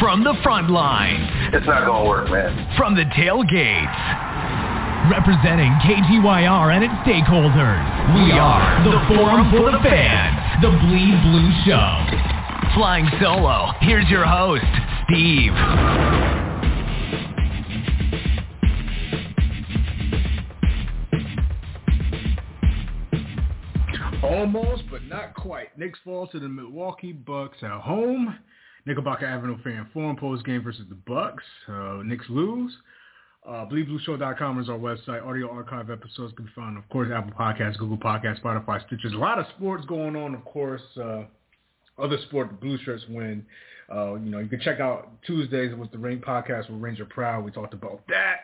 From the front line. It's not going to work, man. From the tailgates. Representing KTYR and its stakeholders. We are the Forum for the Fans. The Bleed Blue Show. Flying solo. Here's your host, Steve. Almost, but not quite. Knicks fall to the Milwaukee Bucks at home. Knickerbocker Avenue fan forum post game versus the Bucks. Uh, Knicks lose. Uh, BleedBlueShow.com is our website. Audio archive episodes can be found, of course, Apple Podcasts, Google Podcasts, Spotify, Stitcher. A lot of sports going on, of course. Uh, other sport, the Blue Shirts win. Uh, you know, you can check out Tuesdays with the Rain podcast with Ranger Proud. We talked about that.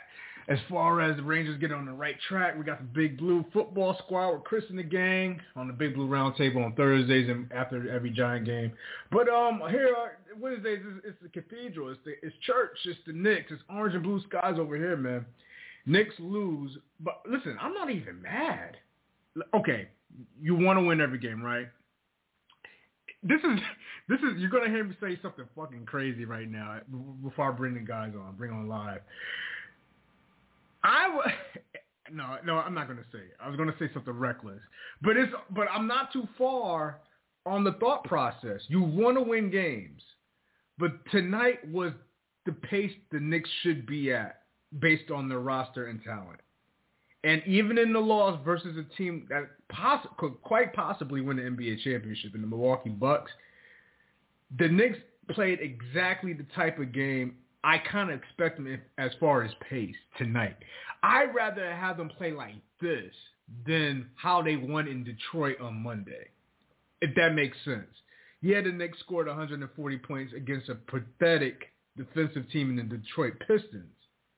As far as the Rangers get on the right track, we got the Big Blue football squad with Chris and the gang on the Big Blue Roundtable on Thursdays and after every Giant game. But um, here uh, Wednesdays it's, it's the Cathedral, it's the it's church, it's the Knicks, it's orange and blue skies over here, man. Knicks lose, but listen, I'm not even mad. Okay, you want to win every game, right? This is this is you're gonna hear me say something fucking crazy right now before I bring the guys on, bring on live. I w- no, no, I'm not to say. It. I was to say something reckless, but it's but I'm not too far on the thought process. You want to win games, but tonight was the pace the Knicks should be at based on their roster and talent. And even in the loss versus a team that poss- could quite possibly win the NBA championship in the Milwaukee Bucks, the Knicks played exactly the type of game I kind of expect them as far as pace tonight. I'd rather have them play like this than how they won in Detroit on Monday, if that makes sense. Yeah, the Knicks scored 140 points against a pathetic defensive team in the Detroit Pistons,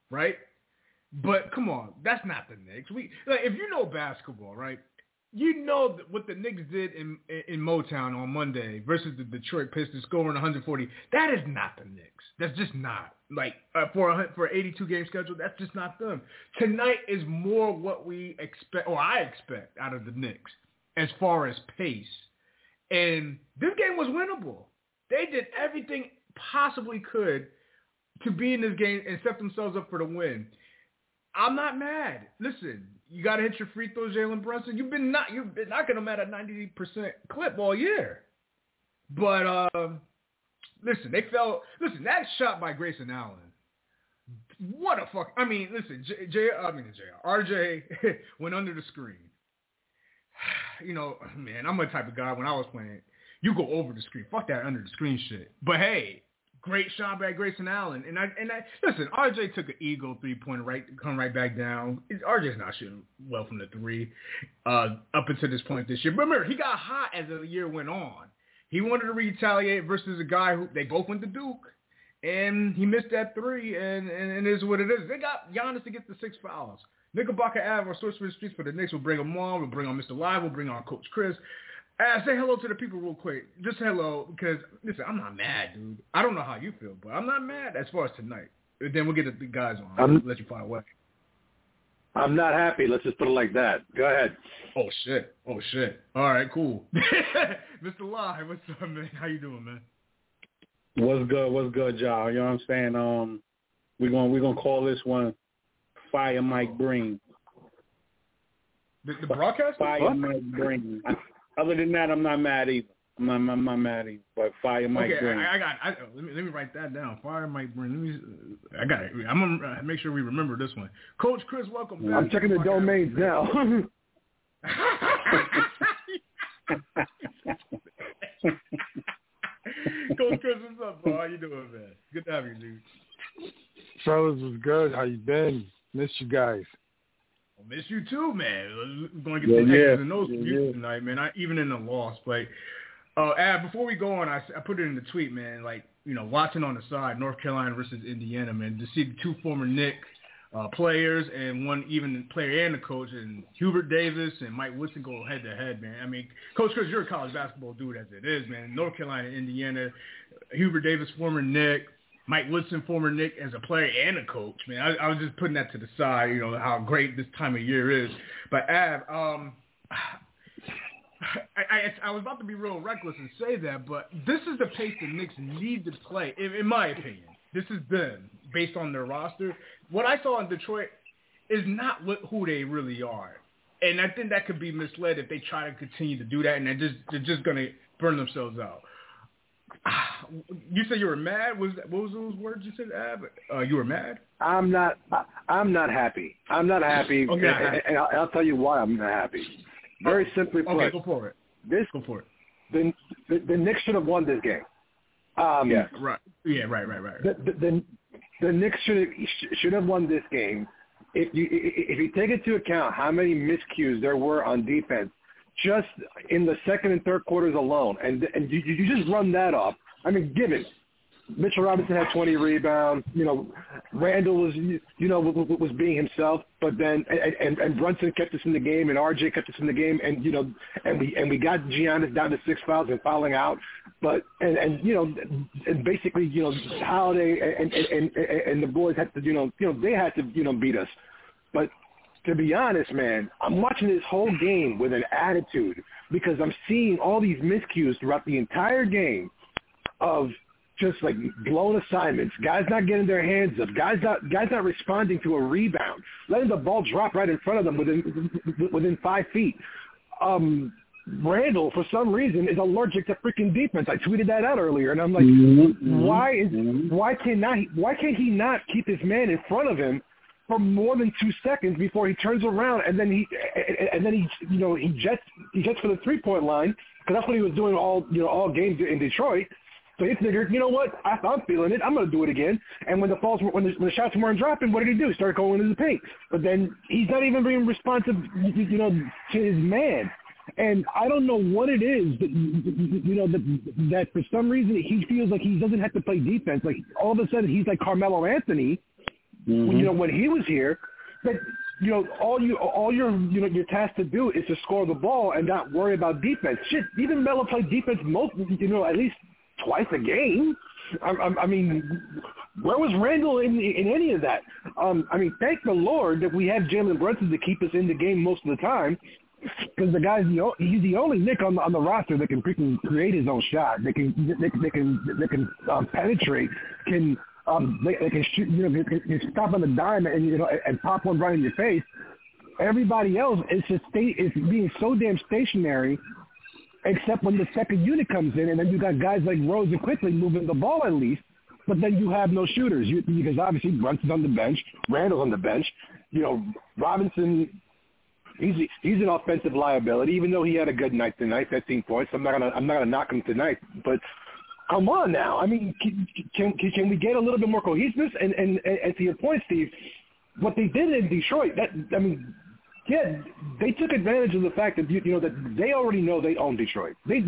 right? But come on, that's not the Knicks. We like, if you know basketball, right? You know what the Knicks did in in Motown on Monday versus the Detroit Pistons scoring 140. That is not the Knicks. That's just not like uh, for a for 82 game schedule. That's just not them. Tonight is more what we expect, or I expect, out of the Knicks as far as pace. And this game was winnable. They did everything possibly could to be in this game and set themselves up for the win. I'm not mad. Listen, you got to hit your free throws, Jalen Brunson. You've been not you've been knocking them at a 90% clip all year. But uh, listen, they fell. Listen, that shot by Grayson Allen. What a fuck! I mean, listen, J, J I mean J, RJ went under the screen. You know, man, I'm a type of guy. When I was playing, you go over the screen. Fuck that under the screen shit. But hey, great shot by Grayson Allen. And I and I listen, RJ took an ego three point right come right back down. RJ's not shooting well from the three uh, up until this point this year. But remember, he got hot as the year went on. He wanted to retaliate versus a guy who they both went to Duke. And he missed that three, and, and, and it is what it is. They got Giannis to get the six fouls. Knickerbocker Ave, our source the streets for the Knicks, will bring them on. We'll bring on Mr. Live. We'll bring on Coach Chris. Uh, say hello to the people real quick. Just hello, because listen, I'm not mad, dude. I don't know how you feel, but I'm not mad as far as tonight. Then we'll get the guys on. I'll let you fire away. I'm not happy. Let's just put it like that. Go ahead. Oh shit. Oh shit. All right, cool. Mr. Live, what's up, man? How you doing, man? What's good? What's good, y'all? You know what I'm saying? Um, we're gonna we're gonna call this one Fire Mike Breen. The, the broadcast? Fire what? Mike Breen. Other than that, I'm not mad either. I'm not, I'm not mad either. But Fire Mike okay, Breen. I, I got. I, let me let me write that down. Fire Mike Breen. Let me. I got it. I'm gonna uh, make sure we remember this one. Coach Chris, welcome back. I'm checking the domains now. Coach Chris, what's up, bro? How you doing, man? Good to have you, dude. Fellas was good. How you been? Missed you guys. Miss you too, man. We're to get yeah, some yeah. X's and O's yeah, yeah. tonight, man. I, even in the loss, but uh, Ab, before we go on, I, I put it in the tweet, man. Like you know, watching on the side, North Carolina versus Indiana, man. To see the two former Knick uh, players and one even player and the coach, and Hubert Davis and Mike Woodson go head to head, man. I mean, Coach Chris, you're a college basketball dude as it is, man. North Carolina, Indiana, Hubert Davis, former Knick. Mike Woodson, former Knick, as a player and a coach, man. I, I was just putting that to the side, you know, how great this time of year is. But Ab, um, I, I, I was about to be real reckless and say that, but this is the pace the Knicks need to play, in, in my opinion. This is them, based on their roster. What I saw in Detroit is not what, who they really are. And I think that could be misled if they try to continue to do that, and they're just they're just gonna burn themselves out. You said you were mad. Was that, what was those words you said, Ab? Uh, you were mad. I'm not. I'm not happy. I'm not happy, Okay. and, and I'll, I'll tell you why I'm not happy. Very simply put, Okay, go for it. this Go for it. the, the the Knicks should have won this game. Um, Yes. Right. Yeah. Right. Right. Right. the, the, the, the Knicks should should have won this game. If you if you take into account how many miscues there were on defense, just in the second and third quarters alone, and and you, you just run that off. I mean, given. Mitchell Robinson had 20 rebounds. You know, Randle was you know was being himself, but then and, and and Brunson kept us in the game, and RJ kept us in the game, and you know, and we and we got Giannis down to six fouls and fouling out, but and and you know, and basically you know Holiday and and and, and the boys had to you know you know they had to you know beat us, but to be honest, man, I'm watching this whole game with an attitude because I'm seeing all these miscues throughout the entire game of just like blown assignments, guys not getting their hands up, guys not guys not responding to a rebound, letting the ball drop right in front of them within within five feet. Um, Randle, for some reason, is allergic to freaking defense. I tweeted that out earlier, and I'm like, why is why cannot he, why can't he not keep his man in front of him for more than two seconds before he turns around and then he and then he you know he jets he jets for the three point line because that's what he was doing all you know all games in Detroit. So he figured, you know what, I, I'm feeling it. I'm going to do it again. And when the falls, when the, when the shots weren't dropping, what did he do? He started going into the paint. But then he's not even being responsive, you know, to his man. And I don't know what it is that you know that that for some reason he feels like he doesn't have to play defense. Like all of a sudden he's like Carmelo Anthony. When, you know when he was here, that you know all you all you're you know your task to do is to score the ball and not worry about defense. Shit, even Melo played defense most you know at least twice a game. I, I, I mean, where was Randle in in any of that? Um, I mean, thank the Lord that we have Jalen Brunson to keep us in the game most of the time. Because the guy's the he's the only Knick on the on the roster that can freaking create his own shot. They can they, they can they can um, penetrate, can um they, they can shoot you know they can, stop on the dime and you know and, pop one right in your face. Everybody else is just stay is being so damn stationary except when the second unit comes in, and then you got guys like Rose and Quickley moving the ball at least. But then you have no shooters you, because obviously Brunson's on the bench, Randle's on the bench. You know, Robinson, he's he's an offensive liability. Even though he had a good night tonight, 15 points. I'm not gonna I'm not gonna knock him tonight, but come on now. I mean, can can, can we get a little bit more cohesiveness? And, and and to your point, Steve, what they did in Detroit, that I mean, yeah, they took advantage of the fact that you, know that they already know they own Detroit. They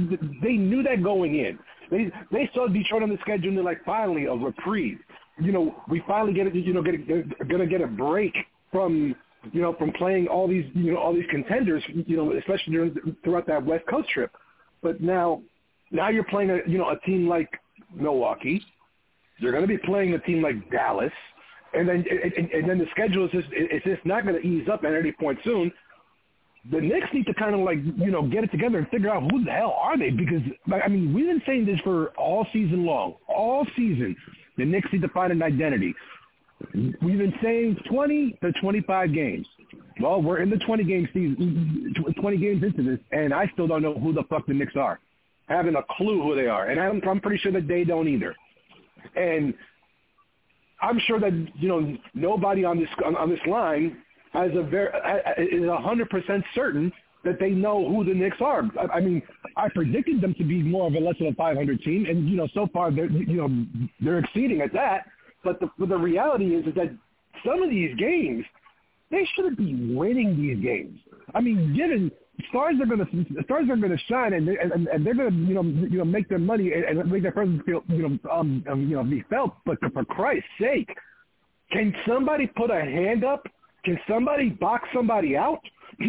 they knew that going in. They they saw Detroit on the schedule and they're like, finally a reprieve. You know, we finally get it. You know, get gonna get a break from you know from playing all these you know all these contenders. You know, especially during, throughout that West Coast trip. But now now you're playing a you know a team like Milwaukee. You're going to be playing a team like Dallas and then and, and then the schedule is just it's just not going to ease up at any point soon. The Knicks need to kind of like you know get it together and figure out who the hell are they because I mean we've been saying this for all season long, all season. The Knicks need to find an identity. We've been saying 20 to 25 games. Well, we're in the 20 game season, 20 games into this, and I still don't know who the fuck the Knicks are. I haven't a clue who they are, and I'm, I'm pretty sure that they don't either. And I'm sure that you know nobody on this on, on this line has a very is a hundred percent certain that they know who the Knicks are. I, I mean, I predicted them to be more of a less than a 500 team, and you know so far they're you know they're exceeding at that. But the but the reality is is that some of these games they shouldn't be winning these games. I mean, given stars are going to stars are going to shine, and, and and they're going to you know you know make their money and, and make their presence feel you know um, um you know be felt. But for Christ's sake, can somebody put a hand up? Can somebody box somebody out?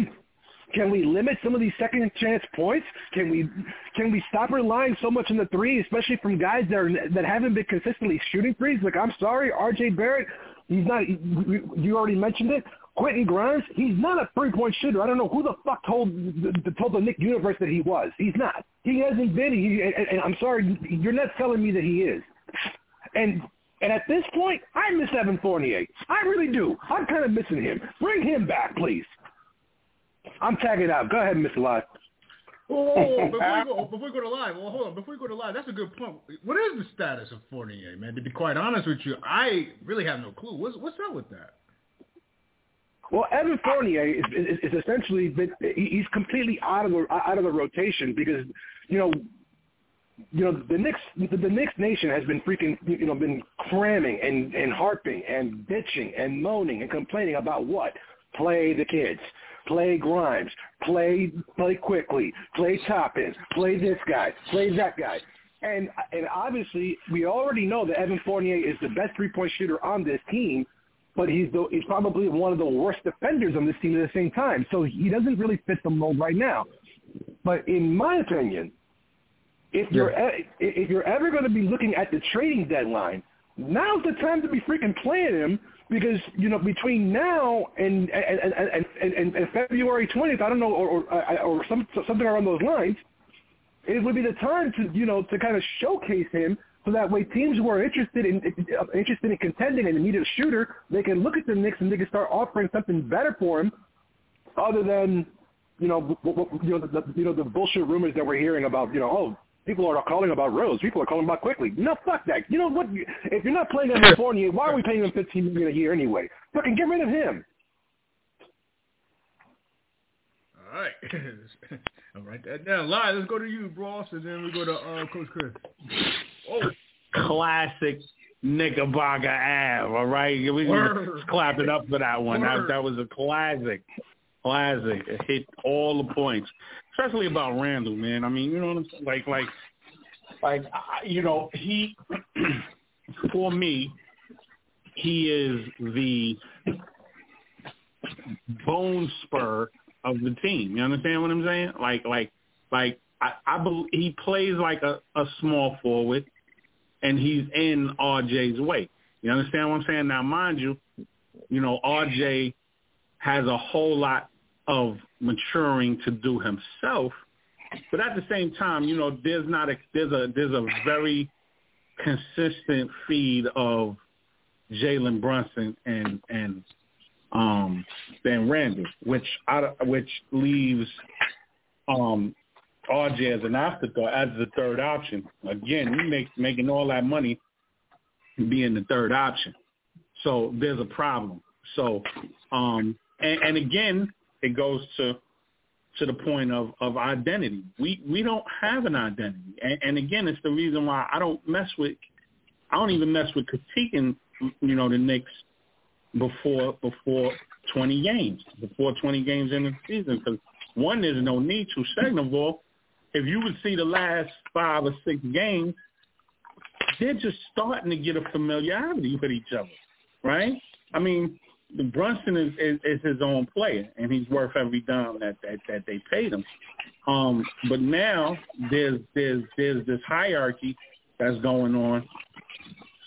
Can we limit some of these second chance points? Can we can we stop relying so much on the three, especially from guys that are, that haven't been consistently shooting threes? Like I'm sorry, R.J. Barrett, he's not. You already mentioned it. Quentin Grimes, he's not a three-point shooter. I don't know who the fuck told told the Knick universe that he was. He's not. He hasn't been. He, and, and I'm sorry, you're not telling me that he is. And and at this point, I miss Evan Fournier. I really do. I'm kind of missing him. Bring him back, please. I'm tagging out. Go ahead, Mr. Live. Oh, before we go, before we go to live, well, hold on. Before we go to live, that's a good point. What is the status of Fournier, man? To be quite honest with you, I really have no clue. What's what's up with that? Well, Evan Fournier is, is, is essentially been, he's completely out of the out of the rotation because you know you know the Knicks the, the Knicks nation has been freaking you know been cramming and and harping and bitching and moaning and complaining about what? Play the kids. Play Grimes, play play Quickley, play Toppin, play this guy, play that guy. And and obviously we already know that Evan Fournier is the best three point shooter on this team, but he's the, he's probably one of the worst defenders on this team at the same time. So he doesn't really fit the mold right now. But in my opinion, if you're if you're ever going to be looking at the trading deadline, now's the time to be freaking playing him because you know between now and and and, and, and February 20th, I don't know, or or, or some, something around those lines, it would be the time to you know to kind of showcase him. So that way, teams who are interested in interested in contending and need a shooter, they can look at the Knicks and they can start offering something better for him, other than you know you know the, you know the bullshit rumors that we're hearing about you know oh People are calling about Rose. People are calling about Quickley. No, fuck that. You know what? If you're not playing Evan Fournier, why are we paying him fifteen million a year anyway? Fucking get rid of him. All right. All right. That down. Live. Let's go to you, Ross, and then we go to uh, Coach Chris. Classic Knickerbocker Ave. All right, we just clap it up for that one. That, that was a classic. Classic. It hit all the points especially about Randle, man. I mean, you know what I'm saying? Like, like, like, you know, he, for me, he is the bone spur of the team. You understand what I'm saying? Like, like, like, I, I believe he plays like a, a small forward, and he's in RJ's way. You understand what I'm saying? Now, mind you, you know, RJ has a whole lot of maturing to do himself. But at the same time, you know, there's not a there's a there's a very consistent feed of Jalen Brunson and and um Ben Randle, which I, which leaves um RJ as an afterthought as the third option. Again, you make making all that money being the third option. So there's a problem. So um and, and again, it goes to to the point of of identity. We we don't have an identity, and, and again, it's the reason why I don't mess with. I don't even mess with critiquing, you know, the Knicks before before 20 games, before 20 games in the season. Because one, there's no need to. Second of all, if you would see the last five or six games, they're just starting to get a familiarity with each other, right? I mean, Brunson is, is, is his own player, and he's worth every dime that, that that they paid him. Um, but now there's there's there's this hierarchy that's going on,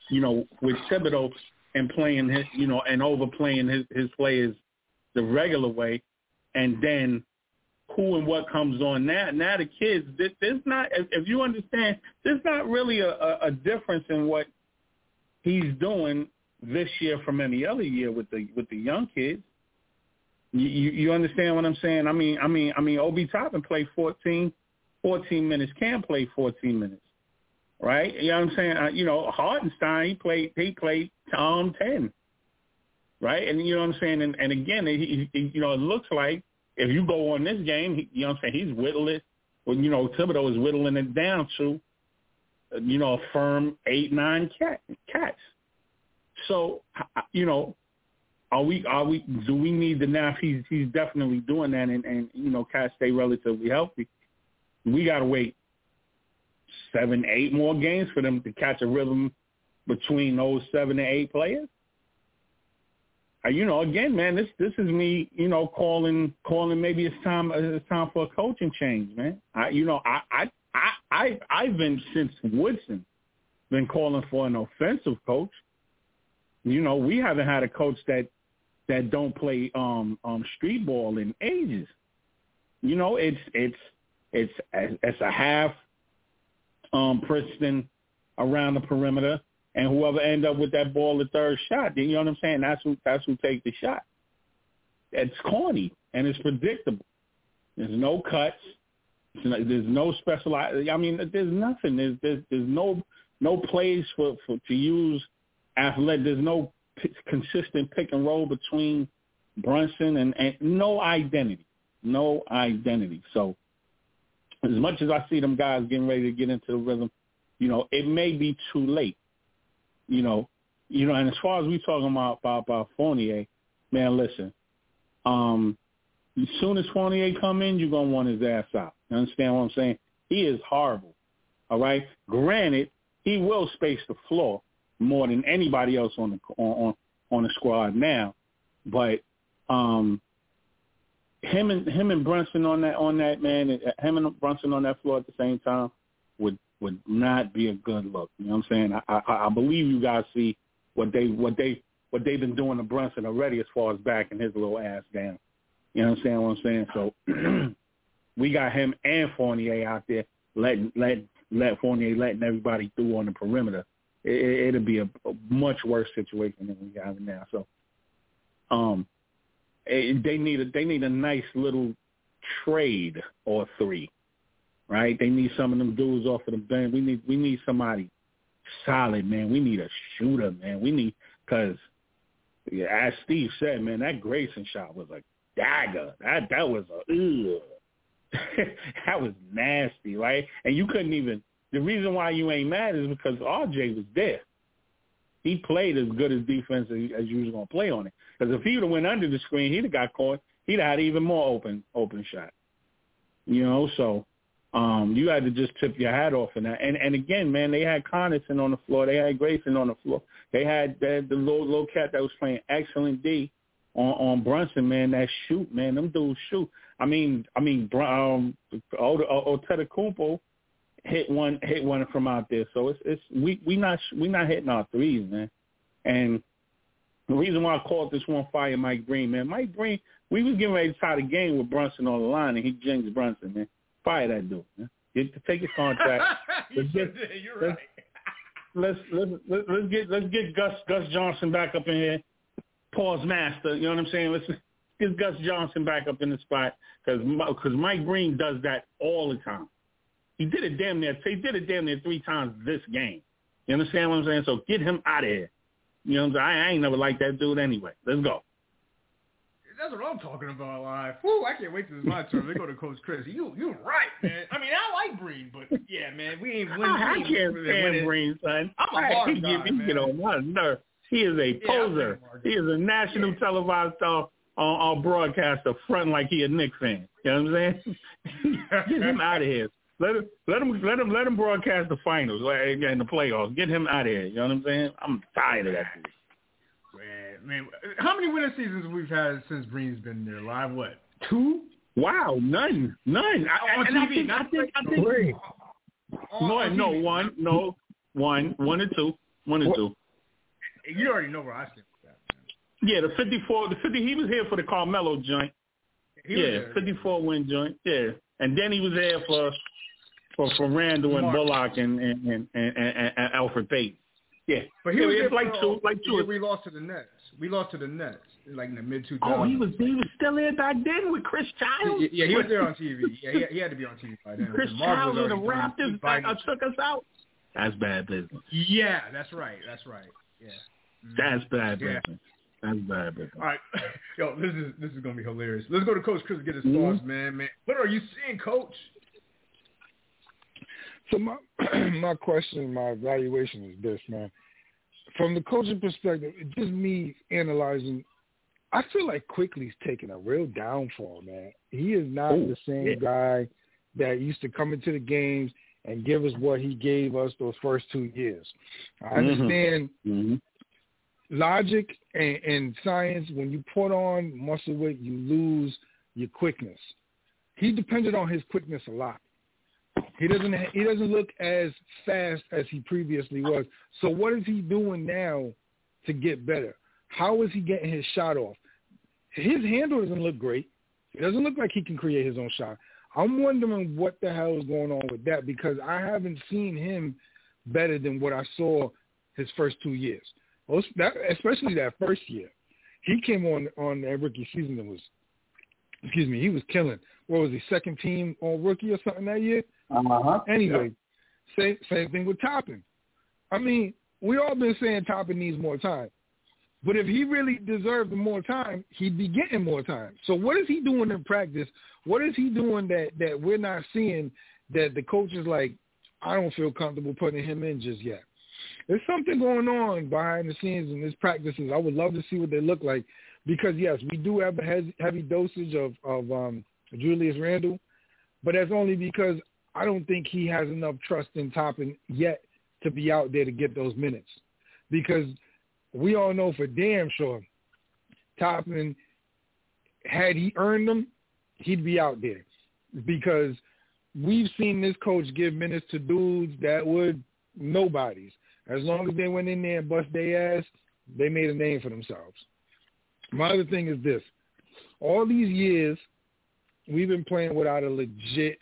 you know, with Thibodeau and playing his, you know, and overplaying his his players the regular way, and then who and what comes on now. Now the kids, there's not, if you understand, there's not really a, a, a difference in what he's doing this year from any other year with the with the young kids. You, you, you understand what I'm saying? I mean, I mean, I mean, Obi Toppin played 14, 14 minutes. Can play 14 minutes, right? You know what I'm saying? Uh, you know, Hartenstein he played he played um 10, right? And you know what I'm saying? And, and again, he, he, you know, it looks like if you go on this game, you know what I'm saying? He's whittling. It well, you know, Thibodeau is whittling it down to, you know, a firm eight nine cat cats. So, you know, are we are we do we need the now? He's he's definitely doing that, and and you know, Cat stay relatively healthy. We got to wait seven, eight more games for them to catch a rhythm between those seven and eight players. Uh, you know, again, man, this this is me, you know, calling calling. Maybe it's time it's time for a coaching change, man. I, you know, I I I, I I've been since Woodson been calling for an offensive coach you know, we haven't had a coach that that don't play um um street ball in ages. You know, it's it's it's it's a half um Princeton around the perimeter, and whoever end up with that ball the third shot, then you know what I'm saying? That's who that's who takes the shot. It's corny and it's predictable. There's no cuts. There's no special. I mean, there's nothing. There's there's, there's no no plays for, for to use athletic. There's no p- consistent pick and roll between Brunson and, and no identity, no identity. So as much as I see them guys getting ready to get into the rhythm, you know, it may be too late. You know, you know, and as far as we talking about about, about Fournier, man, listen, um, as soon as Fournier come in, you're gonna want his ass out. You understand what I'm saying? He is horrible. All right. Granted, he will space the floor more than anybody else on the on on the squad now, but um, him and him and Brunson on that on that man, him and Brunson on that floor at the same time would would not be a good look. You know what I'm saying? I I, I believe you guys see what they what they what they've been doing to Brunson already as far as backing his little ass down. You know what I'm saying? What I'm saying? So we got him and Fournier out there letting let let Fournier letting everybody through on the perimeter. It, it'll be a, a much worse situation than we have now. So, um, it, eh, they need a they need a nice little trade or three, right? They need some of them dudes off of the bench. We need we need somebody solid, man. We need a shooter, man. We need because yeah, as Steve said, man, that Grayson shot was a dagger. That that was a ugh. that was nasty, right? And you couldn't even. The reason why you ain't mad is because RJ was there. He played as good as defense as, as you was gonna play on it. Because if he would have went under the screen, he'd have got caught. He'd have had even more open open shot. You know, so um, you had to just tip your hat off in that. And and again, man, they had Connaughton on the floor. They had Grayson on the floor. They had the, the little little cat that was playing excellent D on on Brunson, man. That shoot, man. Them dudes shoot. I mean, I mean, um, Kumpo hit one hit one from out there. So it's it's we we not we not hitting our threes, man. And the reason why I called this one fire Mike Breen, man. Mike Breen, we was getting ready to tie the game with Brunson on the line, and he jinxed Brunson, man. Fire that dude. Get to take his contract. let's get, You're right. Let's, let's let's get let's get Gus Gus Johnson back up in here. Pause master. You know what I'm saying? Let's get Gus Johnson back up in the spot because because Mike Breen does that all the time. He did it damn near. He did it damn near three times this game. You understand what I'm saying? So get him out of here. You know what I'm saying? I, I ain't never liked that dude anyway. Let's go. That's what I'm talking about. Like, whoo, I can't wait till it's my turn. They go to Coach Chris. You, you right, man. I mean, I like Breen, but yeah, man, we ain't winning. I, I can't stand Breen, son. I'm a hard guy, man. Get on my nerve. He is a poser. He is a national yeah. televised star on, on broadcaster, front like he a Knicks fan. You know what I'm saying? Get him out of here. Let him, let him, let him, let him broadcast the finals and the playoffs. Get him out of here. You know what I'm saying? I'm tired of that dude. Man, man, how many winning seasons we've had since Breen's been there? Live what? Two? Wow, none, none. I, oh, on TV, I think, I think, I think, three. Oh, no, no, one, no, one, one and two, one and what? two. You already know where I stand. Yeah, the 54, the 50, he was here for the Carmelo joint. He yeah, 54 win joint. Yeah. And then he was there for for, for Randle and Bullock and and, and, and, and, and Elfrid Payton. Yeah, but he yeah, was like two, like two. We lost to the Nets. We lost to the Nets like in the mid 2000s. Oh, he was he was still there back then with Chris Childs. Yeah, yeah he was there on TV. Yeah, he, he had to be on TV by then. Chris Childs and the Raptors that uh, took us out. That's bad business. Yeah, that's right. That's right. Yeah. Mm-hmm. That's bad business. Yeah. That's bad business. All right, yo, this is this is gonna be hilarious. Let's go to Coach Chris and get his mm-hmm. thoughts, man. Man, what are you seeing, Coach? So my my question, my evaluation is this, man. From the coaching perspective, it just me analyzing, I feel like Quickley's taking a real downfall, man. He is not Ooh, the same yeah. guy that used to come into the games and give us what he gave us those first two years. I mm-hmm. understand mm-hmm. logic and, and science. When you put on muscle weight, you lose your quickness. He depended on his quickness a lot. He doesn't he doesn't look as fast as he previously was. So what is he doing now to get better? How is he getting his shot off? his handle doesn't look great. It doesn't look like he can create his own shot. I'm wondering what the hell is going on with that because I haven't seen him better than what I saw his first two years. Especially that first year. He came on on that rookie season and was, excuse me, he was killing. What was he, second team on rookie or something that year? Uh-huh. Anyway, yeah. same, same thing with Toppin. I mean, we all been saying Toppin needs more time. But if he really deserved more time, he'd be getting more time. So what is he doing in practice? What is he doing that that we're not seeing that the coach is like, I don't feel comfortable putting him in just yet. There's something going on behind the scenes in his practices. I would love to see what they look like because yes, we do have a heavy dosage of of um, Julius Randle, but that's only because I don't think he has enough trust in Toppin yet to be out there to get those minutes. Because we all know for damn sure Toppin, had he earned them, he'd be out there. Because we've seen this coach give minutes to dudes that would nobodies. As long as they went in there and bust their ass, they made a name for themselves. My other thing is this. All these years, we've been playing without a legit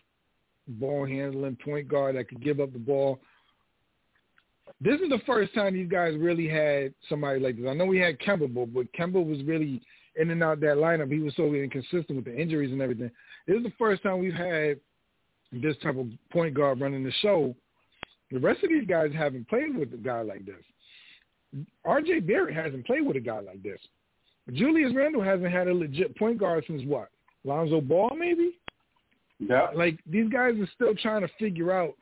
ball handling point guard that could give up the ball this is the first time these guys really had somebody like this. I know we had Kemba, but Kemba was really in and out that lineup. He was so inconsistent with the injuries and everything. This is the first time we've had this type of point guard running the show. The rest of these guys haven't played with a guy like this. R.J. Barrett hasn't played with a guy like this. Julius Randle hasn't had a legit point guard since what? Lonzo Ball, maybe? Yeah. Like these guys are still trying to figure out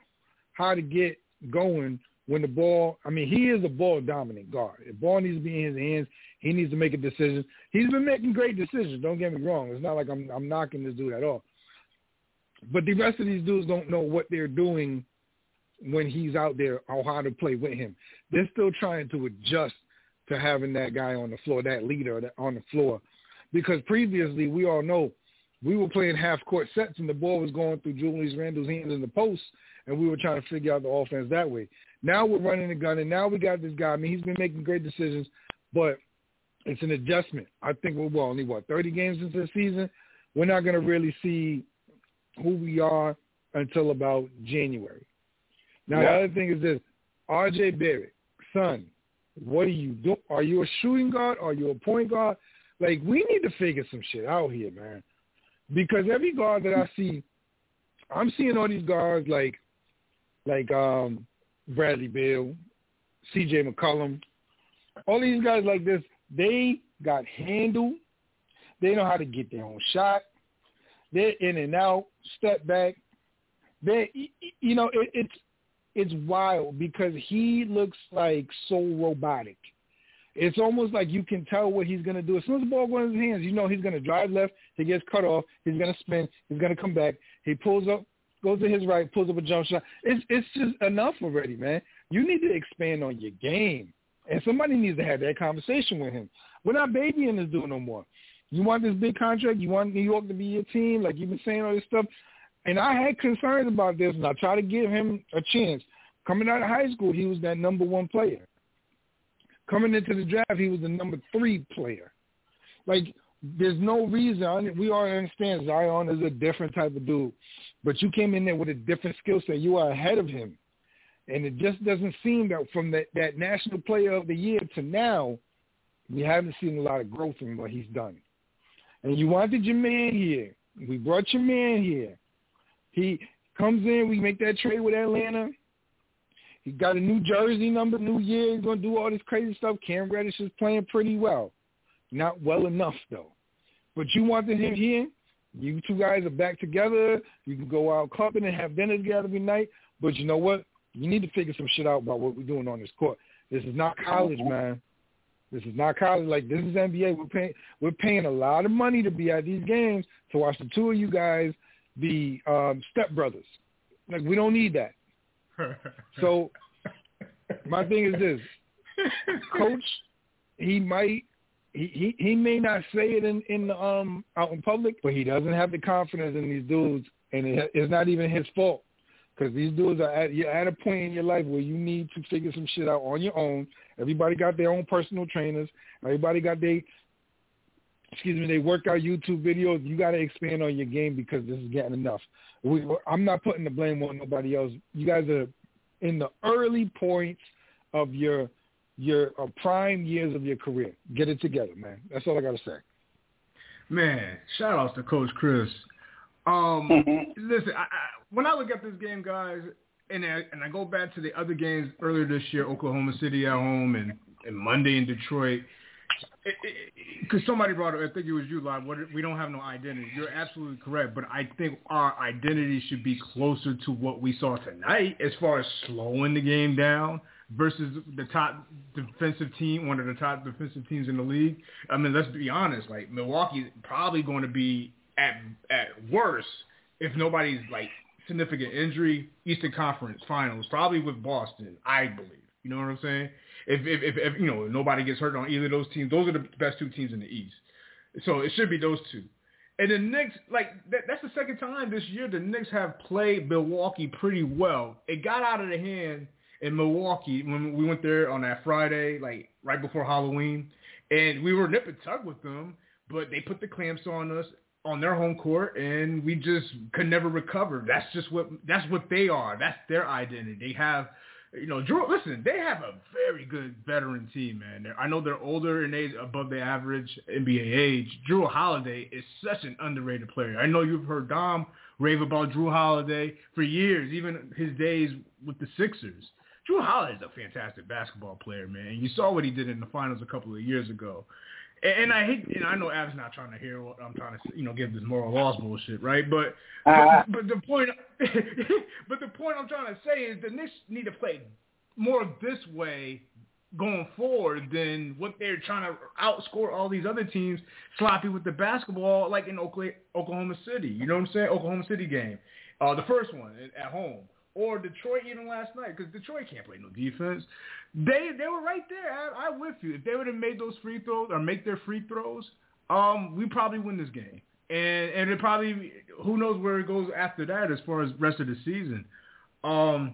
how to get going when the ball, I mean, he is a ball dominant guard. If ball needs to be in his hands, he needs to make a decision. He's been making great decisions. Don't get me wrong. It's not like I'm I'm knocking this dude at all. But the rest of these dudes don't know what they're doing when he's out there or how to play with him. They're still trying to adjust to having that guy on the floor, that leader on the floor. Because previously, we all know we were playing half court sets and the ball was going through Julius Randle's hands in the post, and we were trying to figure out the offense that way. Now we're running the gun, and now we got this guy. I mean, he's been making great decisions, but it's an adjustment. I think we're well, only what thirty games into the season. We're not going to really see who we are until about January. Now yeah. the other thing is this: R.J. Barrett, son, what are you doing? Are you a shooting guard? Are you a point guard? Like we need to figure some shit out here, man. Because every guard that I see, I'm seeing all these guards like, like um Bradley Beal, C.J. McCollum, all these guys like this, they got handle. They know how to get their own shot. They're in and out, step back. They, you know, it, it's it's wild because he looks like so robotic. It's almost like you can tell what he's going to do. As soon as the ball goes in his hands, you know he's going to drive left. He gets cut off. He's going to spin. He's going to come back. He pulls up, goes to his right, pulls up a jump shot. It's it's just enough already, man. You need to expand on your game, and somebody needs to have that conversation with him. We're not babying this dude no more. You want this big contract? You want New York to be your team? Like you've been saying all this stuff. And I had concerns about this, and I tried to give him a chance. Coming out of high school, he was that number one player. Coming into the draft, he was the number three player. Like there's no reason. We all understand Zion is a different type of dude, but you came in there with a different skill set. You are ahead of him, and it just doesn't seem that from that that National Player of the Year to now, we haven't seen a lot of growth in what he's done. And you wanted your man here. We brought your man here. He comes in. We make that trade with Atlanta. He got a new jersey number, new year. He's gonna do all this crazy stuff. Cam Reddish is playing pretty well. Not well enough though. But you wanted him here. You two guys are back together. You can go out clubbing and have dinner together every night. But you know what? You need to figure some shit out about what we're doing on this court. This is not college, man. This is not college. Like this is NBA. We're paying we're paying a lot of money to be at these games to watch the two of you guys be um, stepbrothers. Like we don't need that. So my thing is this, coach. He might he, he he may not say it in in the, um out in public, but he doesn't have the confidence in these dudes, and it, it's not even his fault because these dudes are at you're at a point in your life where you need to figure some shit out on your own. Everybody got their own personal trainers. Everybody got their excuse me, they work out YouTube videos. You got to expand on your game because this is getting enough. We, I'm not putting the blame on nobody else. You guys are in the early points of your your uh, prime years of your career. Get it together, man. That's all I got to say. Man, shout outs to Coach Chris. Um, listen, I, I, when I look at this game, guys, and I, and I go back to the other games earlier this year, Oklahoma City at home and, and Monday in Detroit – because somebody brought up, I think it was you, Live. What we don't have no identity. You're absolutely correct, but I think our identity should be closer to what we saw tonight, as far as slowing the game down versus the top defensive team, one of the top defensive teams in the league. I mean, let's be honest. Like Milwaukee's probably going to be at at worst if nobody's like significant injury, Eastern Conference Finals, probably with Boston. I believe. You know what I'm saying? If, if, if, if you know nobody gets hurt on either of those teams, those are the best two teams in the East. So it should be those two. And the Knicks, like that, that's the second time this year the Knicks have played Milwaukee pretty well. It got out of the hand in Milwaukee when we went there on that Friday, like right before Halloween, and we were nip and tug with them, but they put the clamps on us on their home court, and we just could never recover. That's just what that's what they are. That's their identity. They have you know, Jrue. Listen, they have a very good veteran team, man. They're, I know they're older in age, above the average NBA age. Jrue Holiday is such an underrated player. I know you've heard Dom rave about Jrue Holiday for years, even his days with the Sixers. Jrue Holiday is a fantastic basketball player, man. You saw what he did in the finals a couple of years ago. And I hate, and I know Av's not trying to hear what I'm trying to, you know, give this moral laws bullshit, right? But, uh, but, but the point, but the point I'm trying to say is the Knicks need to play more this way going forward than what they're trying to outscore all these other teams sloppy with the basketball, like in Oklahoma City. You know what I'm saying? Oklahoma City game, uh, the first one at home or Detroit even last night because Detroit can't play no defense. They they were right there. I, I with you. If they would have made those free throws or make their free throws, um, we probably win this game. And and it probably who knows where it goes after that as far as rest of the season. Um,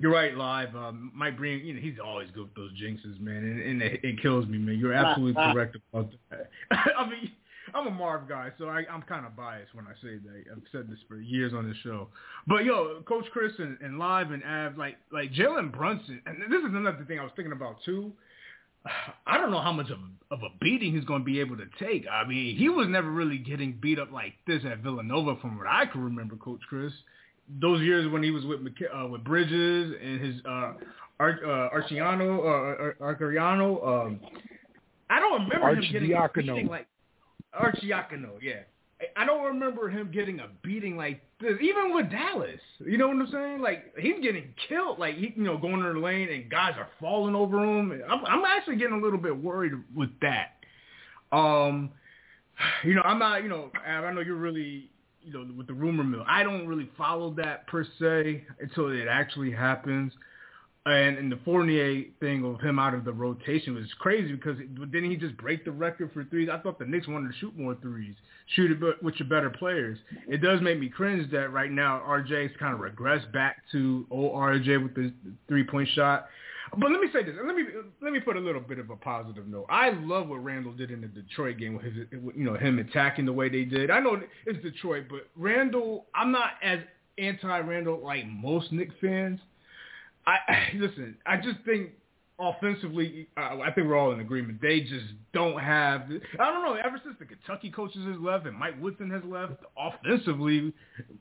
you're right, live. Um, Mike Breen, you know, he's always good with those jinxes, man, and, and it, it kills me, man. You're absolutely correct about that. I mean, I'm a Marv guy, so I, I'm kind of biased when I say that. I've said this for years on this show. But yo, Coach Chris and, and Live and Av, like like Jalen Brunson, and this is another thing I was thinking about too. I don't know how much of, of a beating he's going to be able to take. I mean, he was never really getting beat up like this at Villanova, from what I can remember, Coach Chris. Those years when he was with uh, with Bridges and his uh, Ar- uh, Arciano, uh, Arcariano, um, I don't remember him getting beating like Arcidiacono, yeah. I don't remember him getting a beating like this, even with Dallas. You know what I'm saying? Like he's getting killed. Like he, you know, going in the lane and guys are falling over him. I'm, I'm actually getting a little bit worried with that. Um, you know, I'm not. You know, I know you're really, you know, with the rumor mill. I don't really follow that per se until it actually happens. And, and the Fournier thing of him out of the rotation was crazy because didn't he just break the record for threes? I thought the Knicks wanted to shoot more threes, shoot it with your better players. It does make me cringe that right now RJ's kind of regressed back to old RJ with the three-point shot. But let me say this. Let me let me put a little bit of a positive note. I love what Randle did in the Detroit game with his, you know, him attacking the way they did. I know it's Detroit, but Randle, I'm not as anti-Randle like most Knicks fans. I listen. I just think offensively, uh, I think we're all in agreement. They just don't have. I don't know. Ever since the Kentucky coaches has left and Mike Woodson has left, offensively,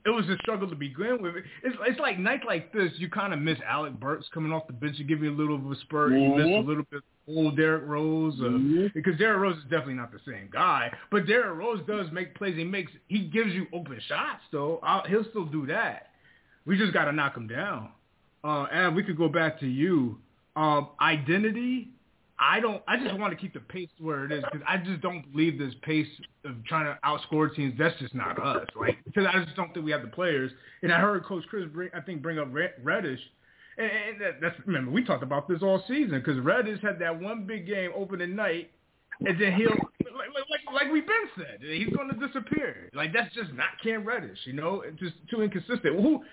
it was a struggle to begin with. It's it's like nights like this, you kind of miss Alec Burks coming off the bench and give you a little bit of a spurt. Mm-hmm. You miss a little bit old Derrick Rose uh, mm-hmm. because Derrick Rose is definitely not the same guy, but Derrick Rose does make plays. He makes he gives you open shots though. I'll, he'll still do that. We just got to knock him down uh, and we could go back to you. Um, identity, I don't. I just want to keep the pace where it is because I just don't believe this pace of trying to outscore teams. That's just not us. Like because I just don't think we have the players. And I heard Coach Chris, bring, I think, bring up Reddish. And, and that's remember we talked about this all season because Reddish had that one big game opening night, and then he'll like like we've been said he's going to disappear. Like that's just not Cam Reddish. You know, just too inconsistent. Who,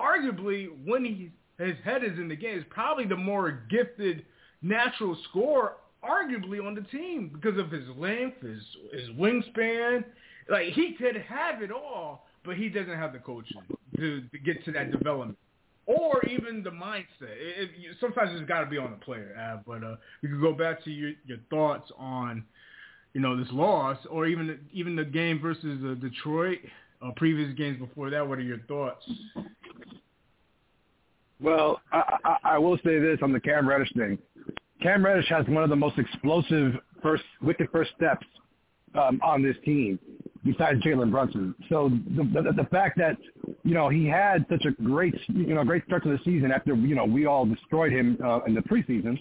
arguably, when he's his head is in the game, is probably the more gifted natural scorer arguably on the team because of his length, his his wingspan. Like he could have it all, but he doesn't have the coaching to, to get to that development or even the mindset. It, it, sometimes it's got to be on the player. Uh, but uh, you can go back to your, your thoughts on, you know, this loss, or even even the game versus uh, Detroit, uh, previous games before that. What are your thoughts? Well, I, I, I will say this on the Cam Reddish thing. Cam Reddish has one of the most explosive first wicked first steps um, on this team besides Jalen Brunson. So the, the the fact that you know he had such a great you know great start to the season after you know we all destroyed him uh, in the preseason,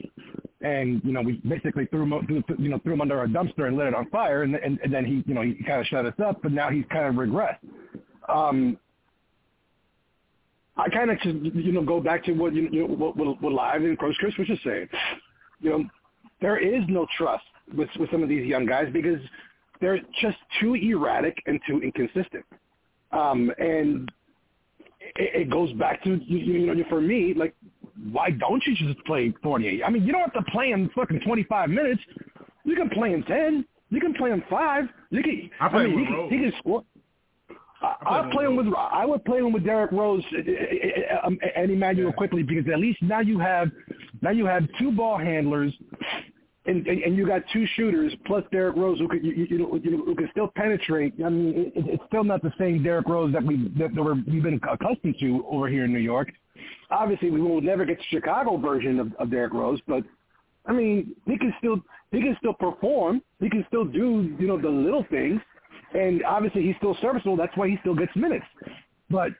and you know we basically threw him you know threw him under a dumpster and lit it on fire, and and, and then he you know he kind of shut us up, but now he's kind of regressed. Um, I kind of you know go back to what you know what, what, what Live and Coach Chris was just saying. You know, there is no trust with with some of these young guys because they're just too erratic and too inconsistent. Um, and it, it goes back to you, you know for me like why don't you just play 48? I mean you don't have to play in fucking 25 minutes. You can play in 10. You can play in five. You can. I, play I mean, with he, Rose. he can score. I, I play him with. I would play him with Derrick Rose eh, eh, eh, um, and Immanuel Yeah. Quickley because at least now you have now you have two ball handlers and, and and you got two shooters plus Derrick Rose who could you, you know you know, who can still penetrate. I mean, it, it's still not the same Derrick Rose that we that, that we're, we've been accustomed to over here in New York. Obviously, we will never get the Chicago version of, of Derrick Rose, but I mean, he can still he can still perform. He can still do you know the little things, and obviously he's still serviceable. That's why he still gets minutes. But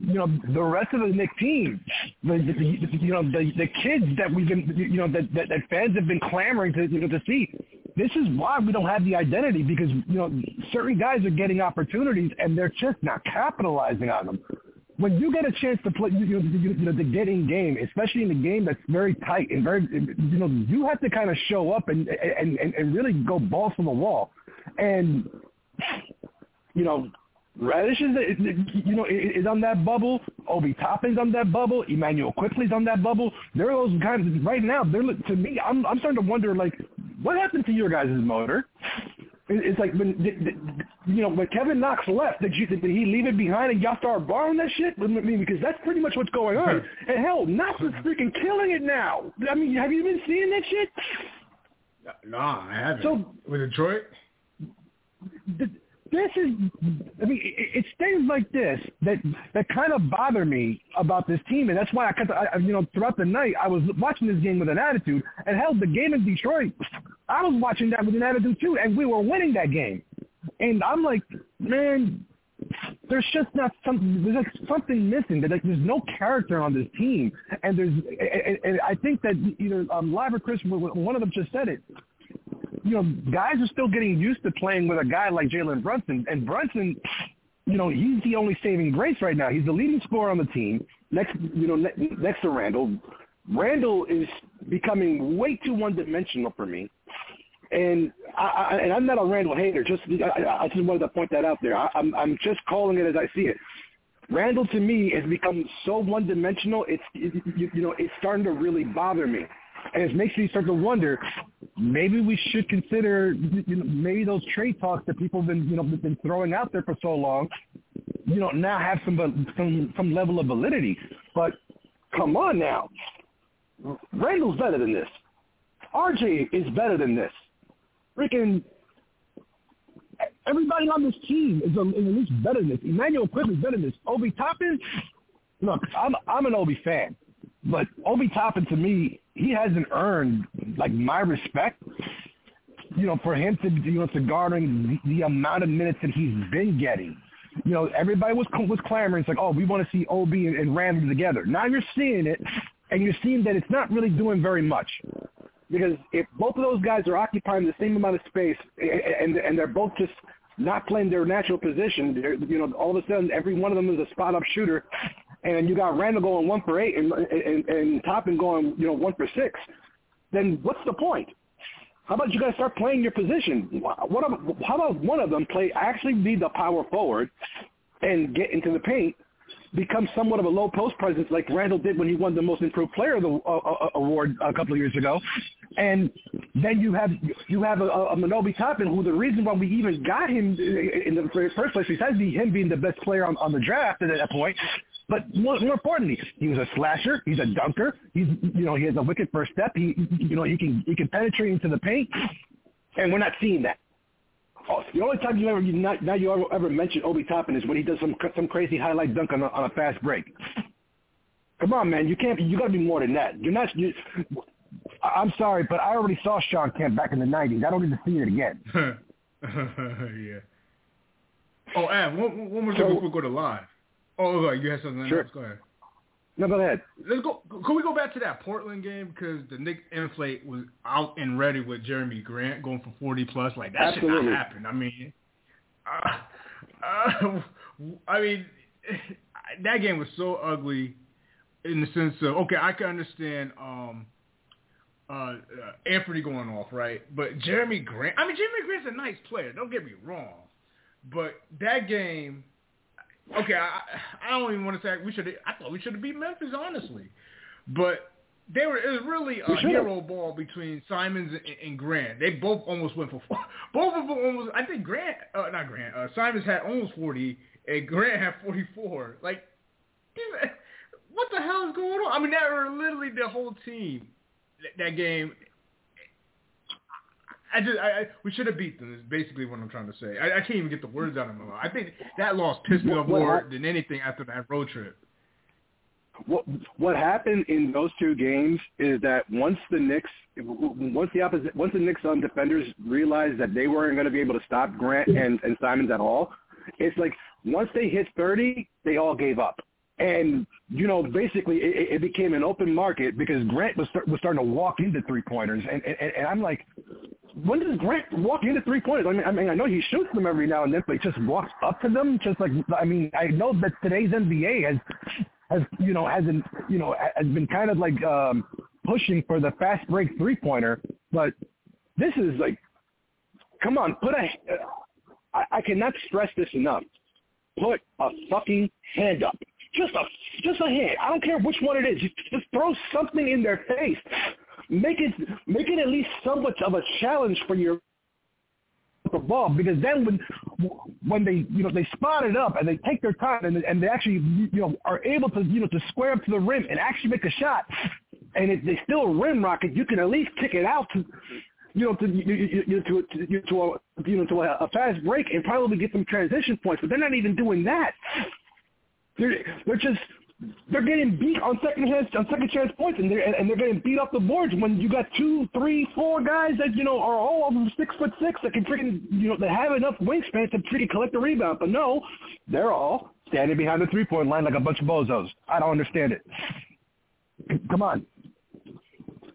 you know the rest of the Knick team, the, the, the you know the the kids that we've been you know that, that that fans have been clamoring to you know to see. This is why we don't have the identity because you know certain guys are getting opportunities and they're just not capitalizing on them. When you get a chance to play, you know, you know, to get in game, especially in a game that's very tight and very, you know, you have to kind of show up and and and, really go balls to the wall. And you know, Reddish is, you know, is on that bubble. Obi Toppin's on that bubble. Immanuel Quickley's on that bubble. They're those guys right now. They're to me. I'm I'm starting to wonder like, what happened to your guys' motor? It's like when did- did- you know when Kevin Knox left, did you did he leave it behind and y'all start borrowing that shit? I mean, because that's pretty much what's going on. And hell, Knox is freaking killing it now. I mean, have you been seeing that shit? Nah, I haven't. So- with Detroit, this is, I mean, it's things like this that that kind of bother me about this team, and that's why I, kept, I, you know, throughout the night I was watching this game with an attitude, and hell, the game in Detroit, I was watching that with an attitude too, and we were winning that game, and I'm like, man, there's just not some there's like something missing. That like there's no character on this team, and there's and, and I think that either um, Live or Chris, one of them just said it you know, guys are still getting used to playing with a guy like Jalen Brunson. And Brunson, you know, he's the only saving grace right now. He's the leading scorer on the team. Next, you know, ne- next to Randle. Randle is becoming way too one-dimensional for me. And I, I and I'm not a Randle hater. Just I, I just wanted to point that out there. I, I'm I'm just calling it as I see it. Randle to me has become so one-dimensional. It's it, you, you know it's starting to really bother me, and it makes me start to wonder. Maybe we should consider you know, maybe those trade talks that people have been you know been throwing out there for so long. You know now have some some some level of validity. But come on now, Randle's better than this. RJ is better than this. Freaking everybody on this team is, a, is at least better than this. Immanuel Quickley's better than this. Obi Toppin, look, I'm I'm an Obi fan, but Obi Toppin to me, he hasn't earned like my respect. You know, for him to you know to garnering the, the amount of minutes that he's been getting. You know, everybody was was clamoring. It's like, oh, we want to see Obi and, and Randle together. Now you're seeing it, and you're seeing that it's not really doing very much because if both of those guys are occupying the same amount of space and and they're both just not playing their natural position, you know, all of a sudden every one of them is a spot up shooter, and you got Randle going one for eight and and, and Toppin going you know one for six, then what's the point? How about you guys start playing your position? What about, how about one of them play actually be the power forward and get into the paint become somewhat of a low post presence like Randle did when he won the Most Improved Player of the uh, uh, award a couple of years ago, and then you have you have a, a Manobi Toppin, who the reason why we even got him in the first place, besides him being the best player on, on the draft at that point, but more, more importantly, he was a slasher. He's a dunker. He's you know he has a wicked first step. He you know he can he can penetrate into the paint, and we're not seeing that. Oh, the only time you ever you not, now you ever, ever mention Obi Toppin is when he does some some crazy highlight dunk on a, on a fast break. Come on, man, you can't. You got to be more than that. You're not. You, I'm sorry, but I already saw Shawn Kemp back in the '90s. I don't need to see it again. yeah. Oh, Av, one, one more thing before we go to live. Oh, you had something sure. else? Go ahead. No, go ahead. Let's go. Can we go back to that Portland game because the Nick Inflate was out and ready with Jerami Grant going for forty plus? Like that Absolutely. should not happen. I mean, uh, uh, I mean, that game was so ugly in the sense of okay, I can understand um, uh, uh, Anthony going off right, but Jerami Grant. I mean, Jerami Grant's a nice player. Don't get me wrong, but that game okay, I, I don't even want to say we should. I thought we should have beat Memphis, honestly, but they were. It was really a hero ball between Simons and, and, Grant. They both almost went for. Both of them almost. I think Grant, uh, not Grant. Uh, Simons had almost forty, and Grant had forty-four. Like, what the hell is going on? I mean, that were literally the whole team. That, that game. I just, I, I, we should have beat them. Is basically what I'm trying to say. I, I can't even get the words out of my mouth. I think that loss pissed me off more than anything after that road trip. What what happened in those two games is that once the Knicks, once the opposite, once the Knicks on defenders realized that they weren't going to be able to stop Grant and and Simons at all, it's like once they hit 30, they all gave up. And you know, basically, it, it became an open market because Grant was was starting to walk into three pointers, and, and and I'm like, when does Grant walk into three pointers? I mean, I mean, I know he shoots them every now and then, but he just walks up to them, just like I mean, I know that today's NBA has has you know hasn't you know has been kind of like um pushing for the fast break three pointer, but this is like, come on, put a. I, I cannot stress this enough. Put a fucking hand up. Just a just a hand. I don't care which one it is. Just, throw something in their face make it make it at least somewhat of a challenge for your the ball because then when when they you know they spot it up and they take their time and and they actually you know are able to you know to square up to the rim and actually make a shot and if they still rim rocket you can at least kick it out to you know to you, you, to to, to a you know to a, a fast break and probably get some transition points but they're not even doing that they're they're just they're getting beat on second chance on second chance points, and they're and they're getting beat off the boards when you got two, three, four guys that you know are all of them six foot six that can freaking you know that have enough wingspan to freaking collect the rebound. But no, they're all standing behind the three point line like a bunch of bozos. I don't understand it. Come on.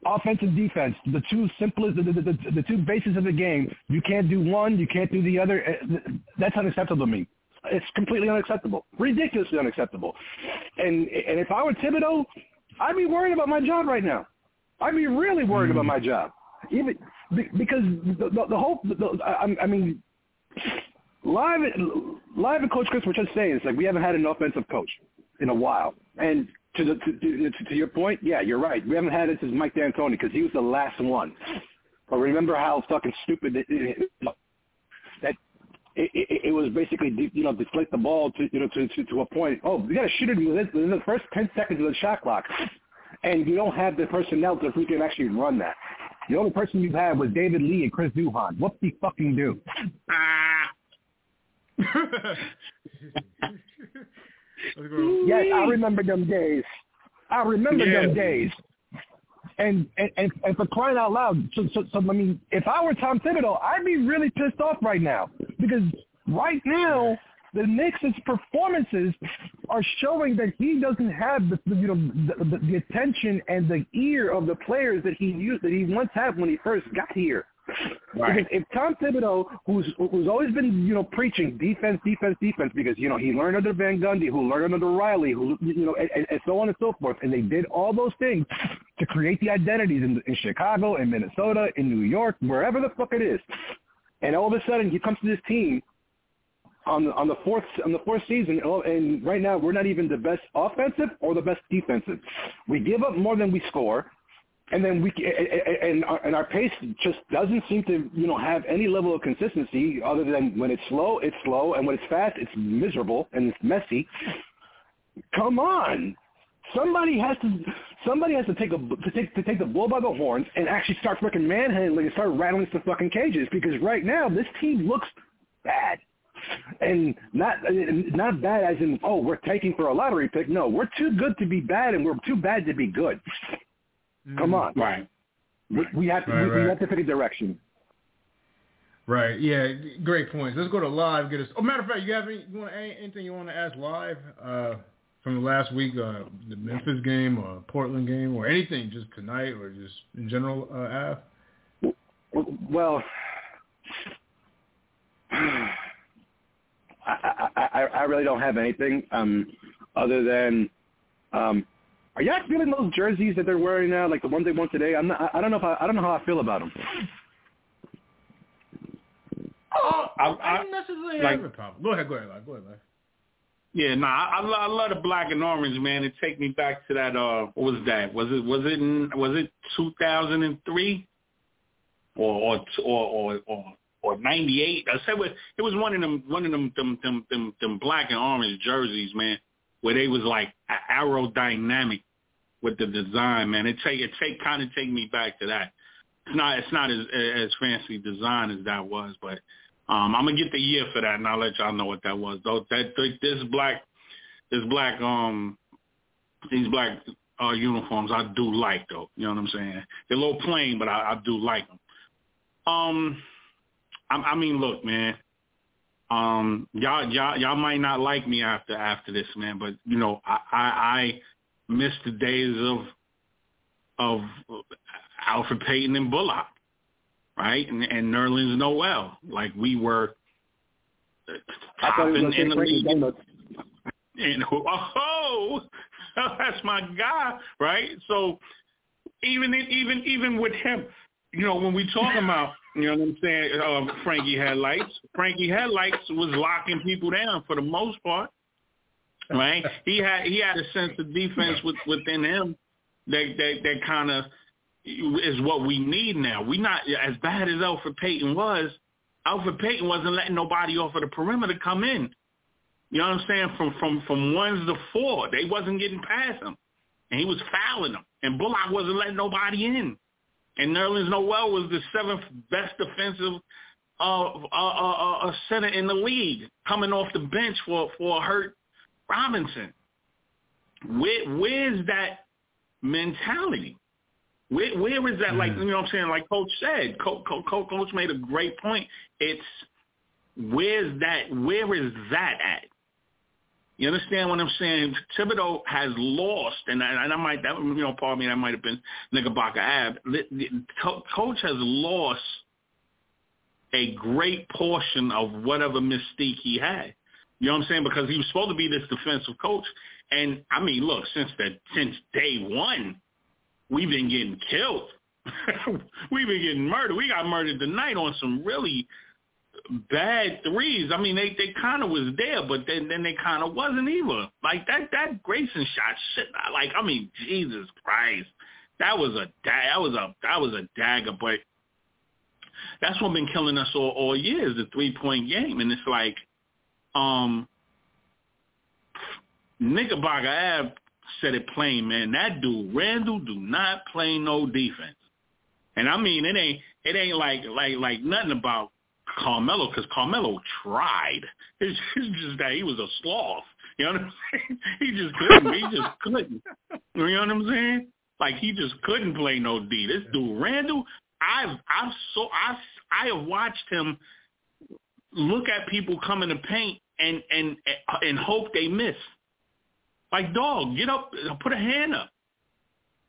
Offense and defense, the two simplest, the, the, the, the two bases of the game. You can't do one, you can't do the other. Eh, that's unacceptable to me. It's completely unacceptable, ridiculously unacceptable. And and if I were Thibodeau, I'd be worried about my job right now. I'd be really worried mm-hmm. about my job, even because the, the, the whole. The, I, I mean, live live and Coach Chris were just saying it's like we haven't had an offensive coach in a while, and to the to, to, to your point, yeah, you're right. We haven't had it since Mike D'Antoni because he was the last one. But remember how fucking stupid it, it, that it, it, it was basically you know deflate the ball to you know to to, to a point. Oh, you got to shoot it within the first ten seconds of the shot clock, and you don't have the personnel to freaking actually run that. The only person you had was David Lee and Chris Duhon. What the fucking do? Ah. yes, I remember them days. I remember yeah. them days. And, and and and for crying out loud, so, so so I mean, if I were Tom Thibodeau, I'd be really pissed off right now because right now the Knicks' performances are showing that he doesn't have the, you know the, the, the attention and the ear of the players that he used that he once had when he first got here. Right. If Tom Thibodeau, who's who's always been you know preaching defense, defense, defense, because you know he learned under Van Gundy, who learned under Riley, who you know, and, and so on and so forth, and they did all those things to create the identities in, in Chicago, in Minnesota, in New York, wherever the fuck it is. And all of a sudden, he comes to this team on the, on the fourth on the fourth season, and right now we're not even the best offensive or the best defensive. We give up more than we score and then we and our, and our pace just doesn't seem to you know have any level of consistency other than when it's slow it's slow and when it's fast it's miserable and it's messy. Come on. Somebody has to somebody has to take a to take to take the bull by the horns and actually start fucking manhandling and start rattling some fucking cages because right now this team looks bad. And not not bad as in oh we're taking for a lottery pick. No we're too good to be bad and we're too bad to be good Come on. Right. We, we have to Right, we, we right. have to pick a direction. Right. Yeah. Great points. Let's go to live. Get us. Oh, matter of fact, you have any, you want anything you want to ask live uh, from the last week, uh, the Memphis game or Portland game or anything, just tonight or just in general, uh, Av? Well, I, I, I, I really don't have anything um, other than um, are you guys feeling those jerseys that they're wearing now, like the ones they won today? I'm not. I, I don't know if I, I don't know how I feel about them. Oh, I- I, I- don't necessarily like- have a problem. Go ahead. Go ahead. Live. Go ahead. Live. Yeah, nah, I, I, I love the black and orange, man. It take me back to that. Uh, what was that? Was it was it in, was it 2003 or or or or or, or 98? I said it, it was one of them one of them them, them them them black and orange jerseys, man, where they was like aerodynamic with the design, man. It take it take kind of take me back to that. It's not it's not as as fancy design as that was, but um, I'm gonna get the year for that, and I'll let y'all know what that was. Though that this black, this black, um, these black uh, uniforms, I do like though. You know what I'm saying? They're a little plain, but I, I do like them. Um, I, I mean, look, man. Um, y'all, y'all, y'all might not like me after after this, man, but you know, I, I, I miss the days of of Elfrid Payton and Bullock right? And, and Nerlens Noel, like we were I top thought he was in, going to in say the league. And oh, that's my guy, right? So even even even with him, you know, when we talking about, you know what I'm saying, uh, Frankie Headlights, Frankie Headlights was locking people down for the most part, right? He had he had a sense of defense with, within him that that that kind of is what we need now. We not as bad as Elfrid Payton was. Elfrid Payton wasn't letting nobody off of the perimeter come in. You know what I'm saying? From from from ones to four, they wasn't getting past him, and he was fouling them. And Bullock wasn't letting nobody in. And Nerlens Noel was the seventh best defensive uh, uh, uh, uh, center in the league, coming off the bench for for a hurt Robinson. Where where's that mentality? Where where is that? Like you know what I'm saying? Like Coach said, Coach, Coach, Coach made a great point. It's where's that? Where is that at? You understand what I'm saying? Thibodeau has lost, and I, and I might, that, you know, pardon me, that might have been Knickerbocker. Li- li- Co- Coach has lost a great portion of whatever mystique he had. You know what I'm saying? Because he was supposed to be this defensive coach, and I mean, look, since that since day one, we've been getting killed. we've been getting murdered. We got murdered tonight on some really bad threes. I mean, they they kind of was there, but then then they kind of wasn't either. Like that that Grayson shot, shit. Like I mean, Jesus Christ, that was a that was a that was a dagger. But that's what been killing us all all year is the three point game, and it's like, um, Knickerbocker Ave said it plain, man. That dude Randle do not play no defense, and I mean it ain't it ain't like like like nothing about Carmelo because Carmelo tried. It's, it's just that he was a sloth. You know what I'm saying? He just couldn't. He just couldn't. You know what I'm saying? Like he just couldn't play no D. This dude Randle, I've I've so I I have watched him look at people come in the paint and and and hope they miss. Like dog, get up, put a hand up.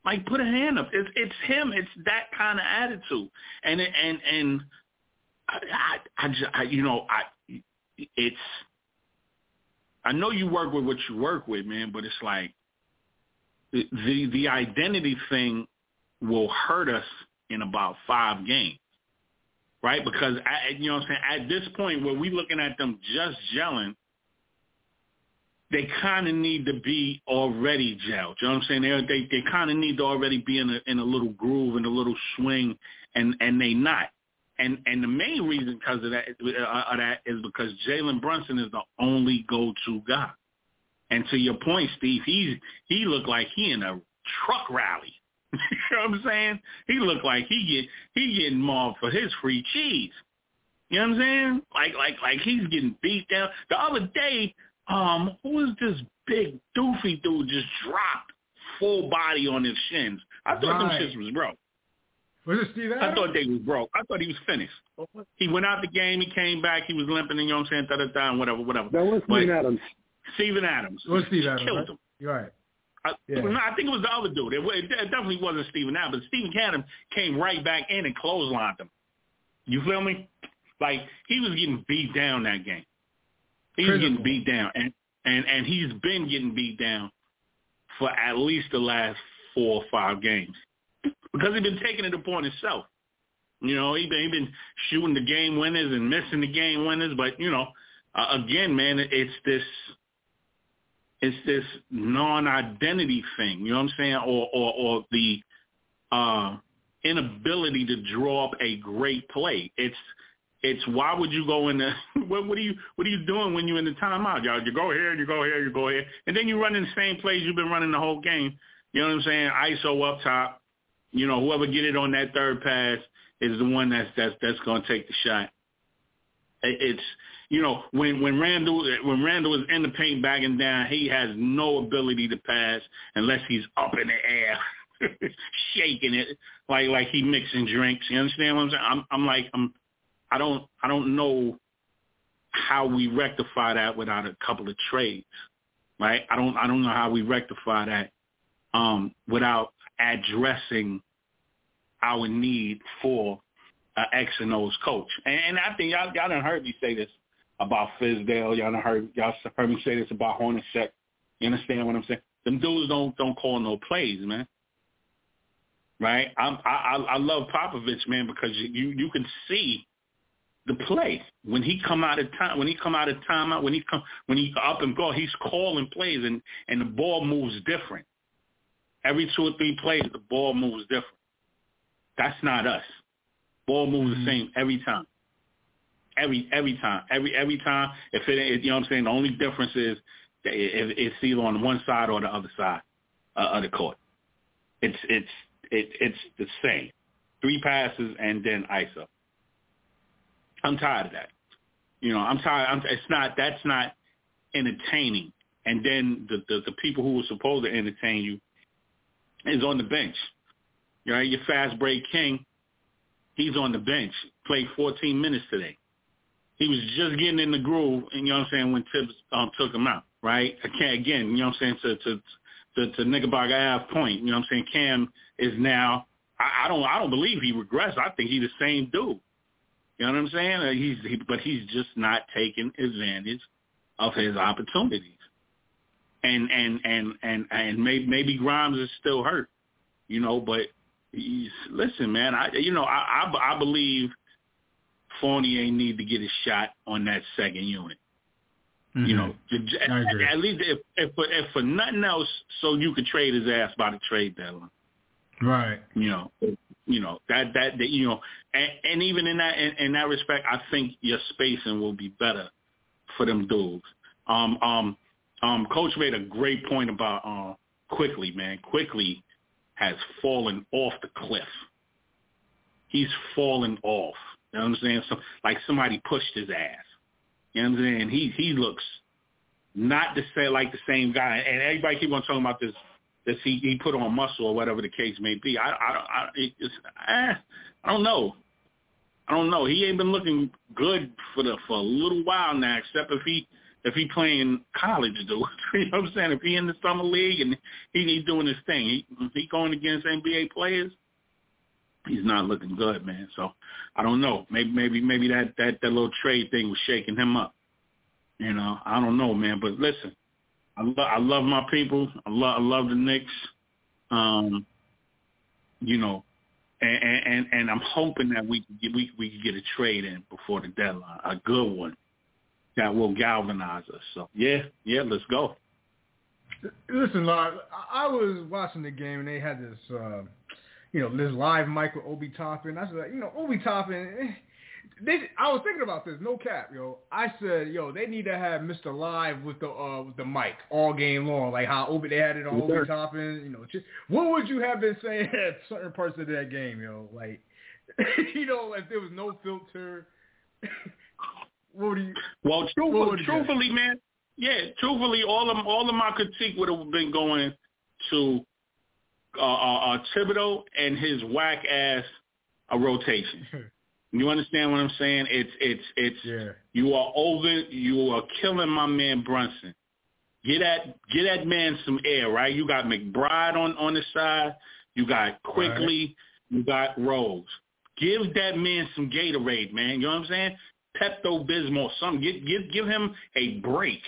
Like put a hand up. It's it's him. It's that kind of attitude. And and and I, I, just, I, you know, I, it's, I know you work with what you work with, man, but it's like the, the, the identity thing will hurt us in about five games, right? Because, I, you know what I'm saying, at this point where we looking at them just gelling, they kind of need to be already gelled. You know what I'm saying? They they, they kind of need to already be in a in a little groove and a little swing, and and they not. And and the main reason because of that uh, of that is because Jalen Brunson is the only go-to guy. And to your point, Steve, he's he looked like he in a truck rally. you know what I'm saying? He looked like he get he getting mauled for his free cheese. You know what I'm saying? Like like like he's getting beat down. The other day, um, who was this big doofy dude just dropped full body on his shins? I thought right. them shits was broke. Was it Steve Adams? I thought they was broke. I thought he was finished. He went out the game. He came back. He was limping. And, You know what I'm saying? Da da da. Whatever, whatever. That was Steve Adams. Steven Adams. It was Steve Adams. Killed right? him. You're right. I, Yeah. no, I think it was the other dude. It, it definitely wasn't Steven Adams. But Steven Adams came right back in and clotheslined him. You feel me? Like he was getting beat down that game. He was Physical. getting beat down, and and and he's been getting beat down for at least the last four or five games because he's been taking it upon himself. You know, he been he been shooting the game winners and missing the game winners, but you know, uh, again, man, it's this it's this non-identity thing. You know what I'm saying? Or or, or the uh, inability to draw up a great play. It's it's why would you go in the what, what are you what are you doing when you're in the timeout? Y'all, you go here, you go here, you go here, and then you run in the same plays you've been running the whole game. You know what I'm saying? ISO up top. You know, whoever get it on that third pass is the one that's that's that's going to take the shot. It's you know when when Randle when Randle is in the paint bagging down, he has no ability to pass unless he's up in the air, shaking it like like he mixing drinks. You understand what I'm saying? I'm I'm like I'm I don't I don't know how we rectify that without a couple of trades, right? I don't I don't know how we rectify that um, without addressing our need for an X and O's coach. And, and I think y'all y'all done heard me say this about Fizdale. Y'all done heard y'all heard me say this about Hornacek. You understand what I'm saying? Them dudes don't don't call no plays, man. Right? I'm, I I love Popovich, man, because you you, you can see the play when he come out of time when he come out of timeout when he come when he up and go he's calling plays and and the ball moves different every two or three plays the ball moves different that's not us ball moves Mhm. the same every time every every time every every time if it it- you know what I'm saying the only difference is it, it, it's either on one side or the other side uh, of the court it's it's it, it's the same three passes and then ISO I'm tired of that. You know, I'm tired. I'm, it's not. That's not entertaining. And then the, the the people who were supposed to entertain you is on the bench. You know, your fast break king. He's on the bench. Played 14 minutes today. He was just getting in the groove, and you know what I'm saying when Thibs um, took him out. Right? I can't again. You know what I'm saying to to to, to Knickerbocker Ave point. You know what I'm saying? Cam is now. I, I don't. I don't believe he regressed. I think he's the same dude. You know what I'm saying? Uh, He's he, but he's just not taking advantage of his opportunities. And and and and and maybe maybe Grimes is still hurt, you know. But he's, listen, man, I you know I, I I believe Fournier need to get a shot on that second unit. Mm-hmm. You know, j- j- I agree. at least if if for, if for nothing else, so you could trade his ass by the trade deadline Right. you know you know that that, that you know and, and even in that in, in that respect i think your spacing will be better for them dudes um um um coach made a great point about uh Quickley man. Quickley has fallen off the cliff. He's fallen off. You know what i'm saying so like somebody pushed his ass. You know what i'm saying he he looks not to say like the same guy. And everybody keep on talking about this that he, he put on muscle or whatever the case may be. I I I, it just, eh, I don't know. I don't know. He ain't been looking good for the for a little while now, except if he if he playing college dude. you know what I'm saying? If he in the summer league and he he doing his thing, he he going against NBA players. He's not looking good, man. So I don't know. Maybe maybe maybe that that that little trade thing was shaking him up. You know, I don't know, man. But listen, I love I love my people. I love I love the Knicks. Um, you know, and and and I'm hoping that we can get, we we can get a trade in before the deadline, a good one. That will galvanize us. So yeah, yeah, let's go. Listen, I, I was watching the game and they had this, uh, you know, this live mic with Obi Toppin. I said, you know, Obi Toppin. Eh, they, I was thinking about this, no cap, yo. I said, yo, they need to have Mr. Live with the uh, with the mic all game long, like how Obi they had it on Obi Toppin. You know, what would you have been saying at certain parts of that game, yo? Like, you know, if there was no filter. what do you? Well, truthfully, truthfully man, yeah, truthfully, all of all of my critique would have been going to uh, uh, uh, Thibodeau and his whack ass uh, rotation. You understand what I'm saying? It's it's it's yeah. you are over you are killing my man Brunson. Get that get that man some air, right? You got McBride on on the side, you got Quickley, right. you got Rose. Give that man some Gatorade, man. You know what I'm saying? Pepto Bismol, something. Give give give him a break.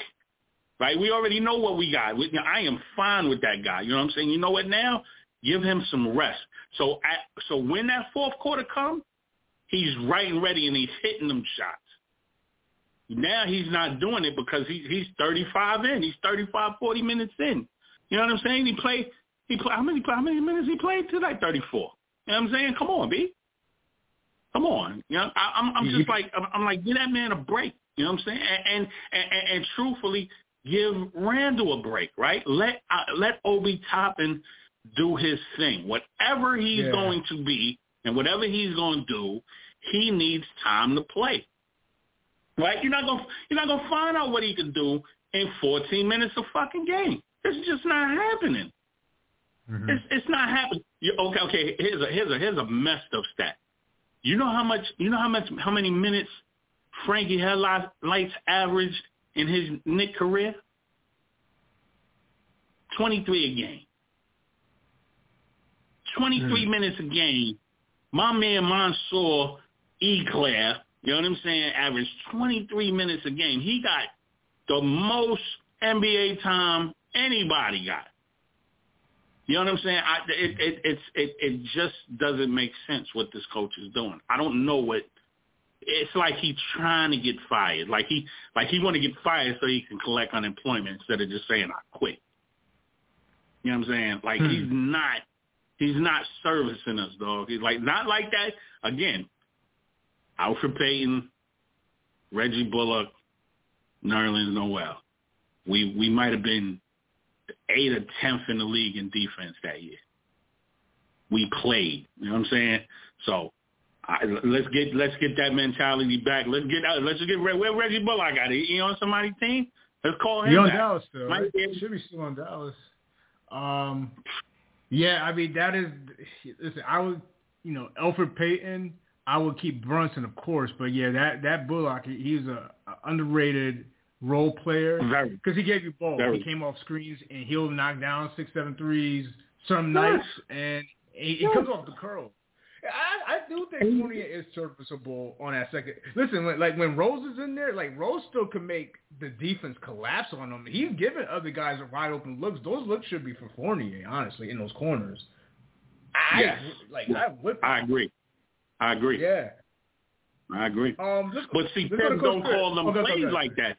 Right? We already know what we got. We, I am fine with that guy. You know what I'm saying? You know what now? Give him some rest. So at, so when that fourth quarter comes, he's right and ready and he's hitting them shots. Now he's not doing it because he, he's 35 in. He's 35, 40 minutes in. You know what I'm saying? He played. He play, how many how many minutes he played tonight? 34. You know what I'm saying? Come on, B. Come on. You know, I, I'm I'm just like I'm, I'm like give that man a break. You know what I'm saying? And and and, and truthfully, give Randle a break. Right? Let uh, let Obi Toppin do his thing. Whatever he's yeah. going to be, and whatever he's going to do, he needs time to play. Right? You're not going you're not going to find out what he can do in 14 minutes of fucking game. It's just not happening. Mm-hmm. It's it's not happening. You, okay, okay. Here's a here's a here's a messed up stat. You know how much you know how much how many minutes Frankie Headlights averaged in his Knick career? Twenty three a game. Twenty three mm. minutes a game my man Mansour Eclair, you know what I'm saying, averaged 23 minutes a game. He got the most NBA time anybody got. You know what I'm saying? I, it, it, it's, it, it just doesn't make sense what this coach is doing. I don't know what. It's like he's trying to get fired. Like he, like he want to get fired so he can collect unemployment instead of just saying I quit. You know what I'm saying? Like hmm. he's not He's not servicing us, dog. He's like not like that. Again, Elfrid Payton, Reggie Bullock, Nerlens Noel. We we might have been eight or tenth in the league in defense that year. We played. You know what I'm saying? So I, let's get let's get that mentality back. Let's get out. Let's just get where Reggie Bullock got it. He on somebody's team. Let's call him. He on. Dallas still. Right? Should be still on Dallas. Um, yeah, I mean that is. Listen, I would, you know, Elfrid Payton. I would keep Brunson, of course, but yeah, that that Bullock, he's a, a underrated role player because he gave you both. Very. He came off screens and he'll knock down six, seven threes some nights, and he, he comes off the curl. I, I do think Fournier is serviceable on that second. Listen, like when Rose is in there, like Rose still can make the defense collapse on him. He's giving other guys wide open looks. Those looks should be for Fournier, honestly, in those corners. I yes. like I. I agree. I agree. Yeah. I agree. Um, let's, but see, Tim don't call them okay, plays okay. like that.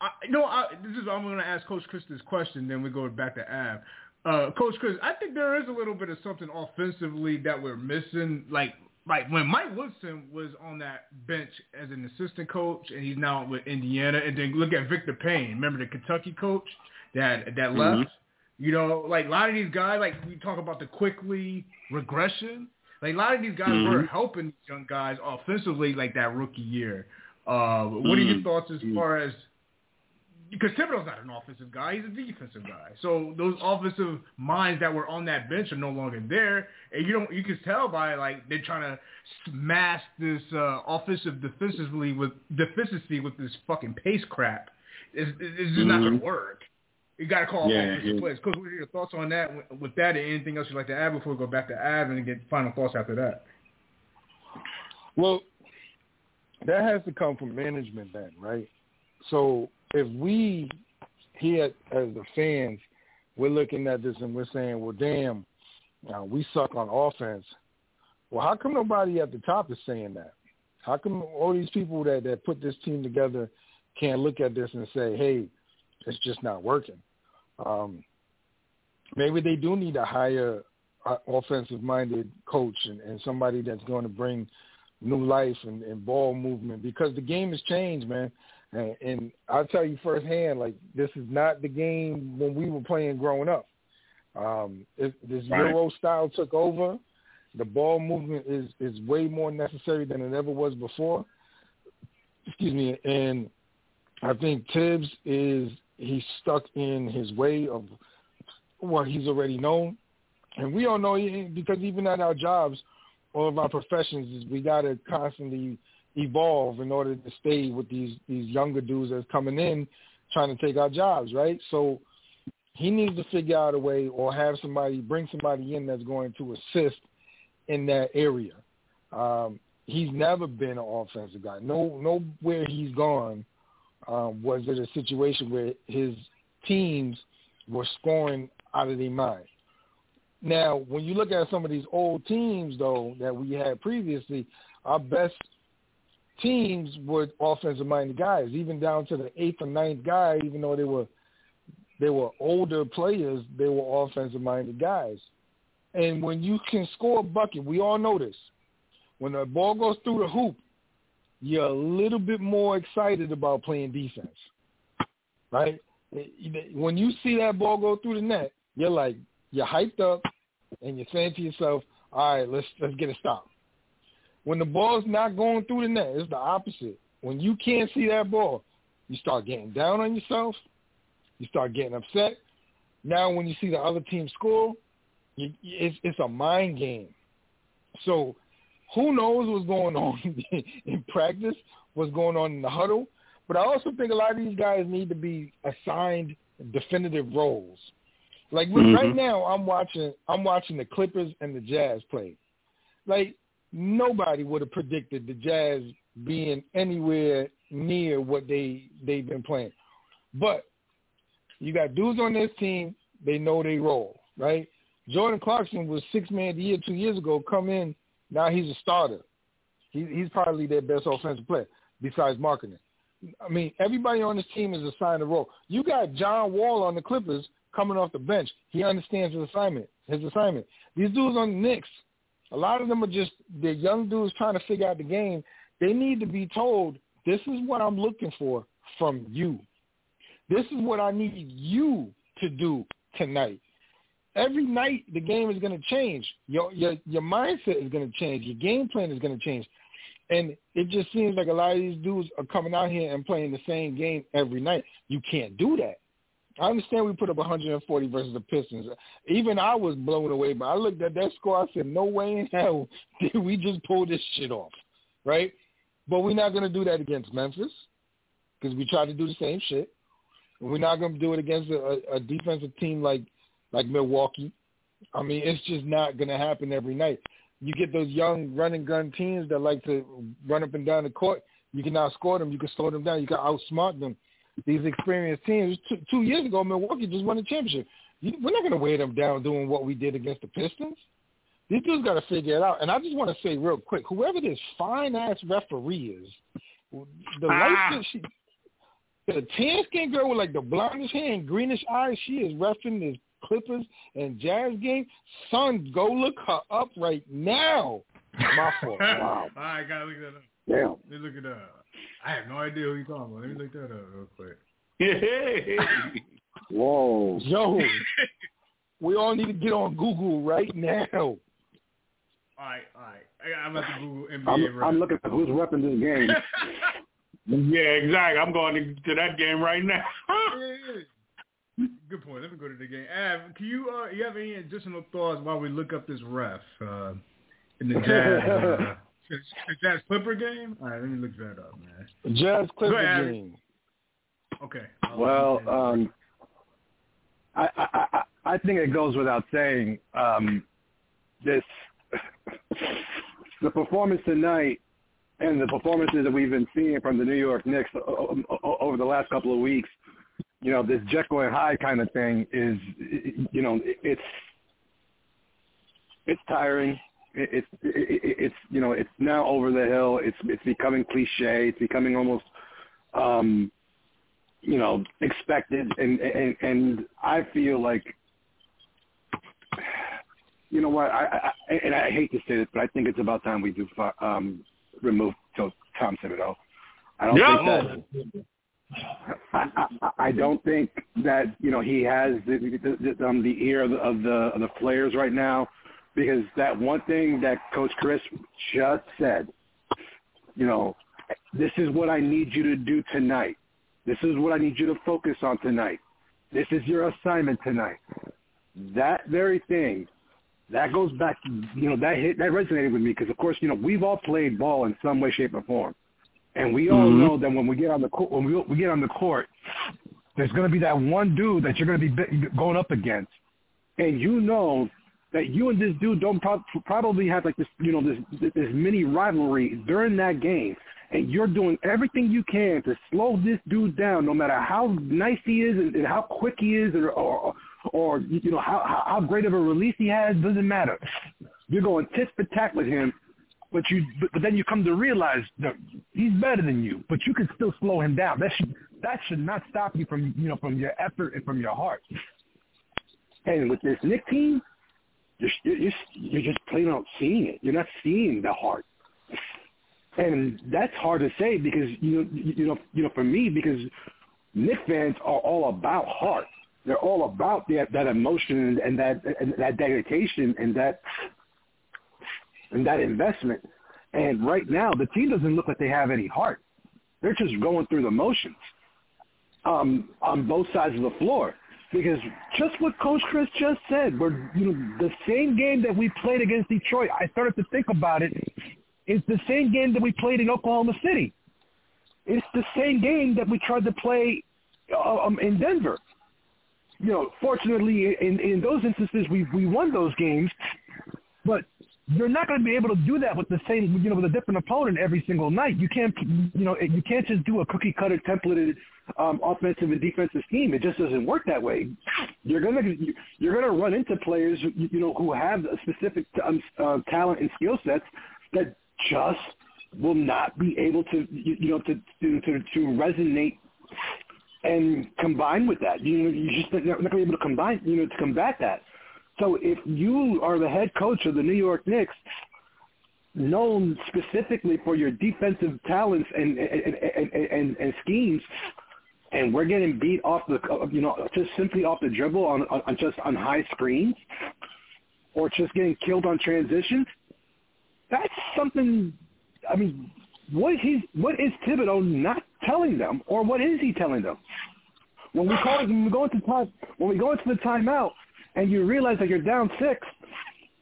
I, no, I, this is I'm going to ask Coach Chris this question. Then we go back to Av uh, Coach Chris, I think there is a little bit of something offensively that we're missing. Like like when Mike Woodson was on that bench as an assistant coach, and he's now with Indiana. And then look at Victor Payne. Remember the Kentucky coach that that left. Mm-hmm. You know, like a lot of these guys, like we talk about the Quickley regression. Like a lot of these guys mm-hmm. were helping these young guys offensively, like that rookie year. Uh, what mm-hmm. are your mm-hmm. thoughts as far as because Thibodeau's not an offensive guy; he's a defensive guy. So those offensive minds that were on that bench are no longer there, and you don't. You can tell by like they're trying to smash this uh, offensive defensively with deficiency with this fucking pace crap. It's, it's just mm-hmm. not going to work. You got to call yeah, offensive yeah. plays. Coach, what are your thoughts on that? With that, and anything else you'd like to add before we go back to Av and get final thoughts after that? Well, that has to come from management then, right? So if we here as the fans, we're looking at this and we're saying, well, damn, uh, we suck on offense. Well, how come nobody at the top is saying that? How come all these people that that put this team together can't look at this and say, "Hey, it's just not working"? Um, maybe they do need a higher uh, offensive-minded coach and, and somebody that's going to bring new life and, and ball movement because the game has changed, man. And, and I'll tell you firsthand, like this is not the game when we were playing growing up. Um, it, this right. Euro style took over. The ball movement is is way more necessary than it ever was before. Excuse me, and I think Thibs is he's stuck in his way of what he's already known, and we all know because even at our jobs, all of our professions, we got to constantly evolve in order to stay with these these younger dudes that's coming in trying to take our jobs, right? So he needs to figure out a way or have somebody bring somebody in that's going to assist in that area. Um, he's never been an offensive guy. No, nowhere he's gone um, was it a situation where his teams were scoring out of their mind. Now, when you look at some of these old teams, though, that we had previously, our best teams were offensive-minded guys, even down to the eighth or ninth guy. Even though they were they were older players, they were offensive-minded guys. And when you can score a bucket, we all know this. When the ball goes through the hoop, you're a little bit more excited about playing defense, right? When you see that ball go through the net, you're like you're hyped up, and you're saying to yourself, "All right, let's let's get a stop." When the ball's not going through the net, it's the opposite. When you can't see that ball, you start getting down on yourself. You start getting upset. Now, when you see the other team score, you, it's, it's a mind game. So who knows what's going on in practice, what's going on in the huddle. But I also think a lot of these guys need to be assigned definitive roles. Like mm-hmm. right now, I'm watching I'm watching the Clippers and the Jazz play. Like nobody would have predicted the Jazz being anywhere near what they they've been playing. But you got dudes on this team, they know they role, right? Jordan Clarkson was six man of the year two years ago. Come in, now he's a starter. He, he's probably their best offensive player besides Markkanen. I mean, everybody on this team is assigned a role. You got John Wall on the Clippers coming off the bench. He understands his assignment. His assignment. These dudes on the Knicks, a lot of them are just they're young dudes trying to figure out the game. They need to be told, this is what I'm looking for from you. This is what I need you to do tonight. Every night the game is going to change. Your your your mindset is going to change. Your game plan is going to change. And it just seems like a lot of these dudes are coming out here and playing the same game every night. You can't do that. I understand we put up 140 versus the Pistons. Even I was blown away, but I looked at that score. I said, "No way in hell did we just pull this shit off." Right? But we're not going to do that against Memphis because we tried to do the same shit. We're not going to do it against a, a defensive team like like Milwaukee. I mean, it's just not going to happen every night. You get those young running gun teams that like to run up and down the court. You can outscore them. You can slow them down. You can outsmart them these experienced teams. Two, two years ago, Milwaukee just won the championship. we're not going to weigh them down doing what we did against the Pistons. These dudes got to figure it out. And I just want to say real quick, whoever this fine ass referee is, the ah. light she, the tan skin girl with like the blondish hair and greenish eyes, she is refing this Clippers and Jazz game. Son, go look her up right now. My fault. Wow. All right, gotta look that up. Damn. Let me look it up. I have no idea who you're talking about. Let me look that up real quick. Whoa. Yo. we all need to get on Google right now. All right, all right. I, I'm about to Google NBA. I'm, I'm looking at who's repping this game. yeah, exactly. I'm going to, to that game right now. Good point. Let me go to the game. Av, can you uh, you have any additional thoughts while we look up this ref uh, in the Jazz? Uh, Jazz Clipper game? All right, let me look that up, man. Jazz Clipper game. Okay. well, um, I, I I think it goes without saying um, this the performance tonight and the performances that we've been seeing from the New York Knicks over the last couple of weeks. You know, this Jekyll and Hyde kind of thing is, you know, it's it's tiring it's it's you know it's now over the hill. It's it's becoming cliche. It's becoming almost um, you know expected, and and and I feel like you know what I, I and I hate to say this, but I think it's about time we do um, remove Tom Thibodeau. I don't yeah. think that. I, I, don't think that you know he has the the, the, um, the ear of the, of the of the players right now because that one thing that Coach Chris just said, you know, this is what I need you to do tonight. This is what I need you to focus on tonight. This is your assignment tonight. That very thing, that goes back, you know, that hit, that resonated with me because, of course, you know, we've all played ball in some way, shape, or form. And we all mm-hmm. know that when we get on the court, when we, we get on the court, there's going to be that one dude that you're going to be going up against, and you know that you and this dude don't pro- probably have like this, you know, this this mini rivalry during that game, and you're doing everything you can to slow this dude down, no matter how nice he is and, and how quick he is, or, or or you know how how great of a release he has doesn't matter. You're going tit for tat with him, but you but, then you come to realize that he's better than you, but you can still slow him down. That should that should not stop you from you know from your effort and from your heart. And with this Knick team, you're you're, you're just plain out seeing it. You're not seeing the heart, and that's hard to say because you know you know you know for me because Knick fans are all about heart. They're all about that that emotion and that and that dedication and that and that investment. And right now, the team doesn't look like they have any heart. They're just going through the motions um, on both sides of the floor. Because just what Coach Chris just said, we're you know the same game that we played against Detroit. I started to think about it. It's the same game that we played in Oklahoma City. It's the same game that we tried to play uh, um, in Denver. You know, fortunately, in in those instances, we we won those games. But you're not going to be able to do that with the same, you know, with a different opponent every single night. You can't, you know, you can't just do a cookie cutter templated um, offensive and defensive scheme. It just doesn't work that way. You're gonna you're gonna run into players, you know, who have specific um, uh, talent and skill sets that just will not be able to, you know, to to to, to resonate and combine with that. You know, you're just not going to be able to combine, you know, to combat that. So if you are the head coach of the New York Knicks, known specifically for your defensive talents and and, and, and, and schemes, and we're getting beat off the you know just simply off the dribble on, on just on high screens, or just getting killed on transitions, that's something. I mean, what is what is Thibodeau not telling them, or what is he telling them? When we call when we go into time, when we go into the timeout, and you realize that you're down six,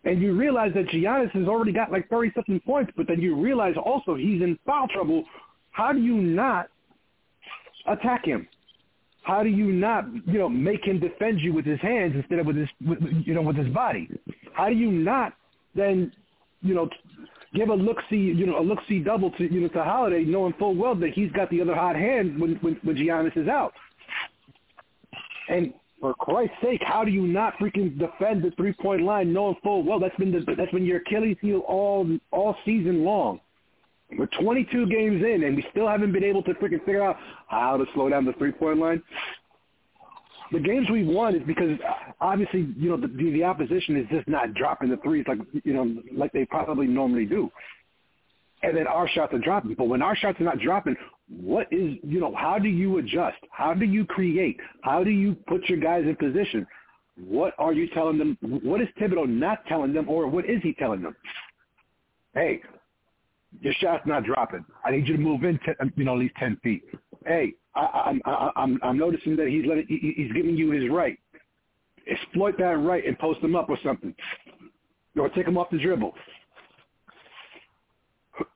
and you realize that Giannis has already got like 30 something points, but then you realize also he's in foul trouble, how do you not attack him? How do you not, you know, make him defend you with his hands instead of with his, with, you know, with his body? How do you not then, you know, give a look see, you know, a look see double to, you know, to Holiday, knowing full well that he's got the other hot hand when when, when Giannis is out. And for Christ's sake, how do you not freaking defend the three point line knowing full well that's been the, that's been your Achilles heel all all season long? We're 22 games in, and we still haven't been able to freaking figure out how to slow down the three point line. The games we've won is because uh, obviously you know the, the opposition is just not dropping the threes like you know like they probably normally do and then our shots are dropping. But when our shots are not dropping, what is you know how do you adjust? How do you create? How do you put your guys in position? What are you telling them? What is Thibodeau not telling them, or what is he telling them? Hey, your shot's not dropping. I need you to move in, ten, you know, at least ten feet. Hey, I, I, I, I'm I'm noticing that he's letting he's giving you his right. Exploit that right and post him up or something, or take him off the dribble.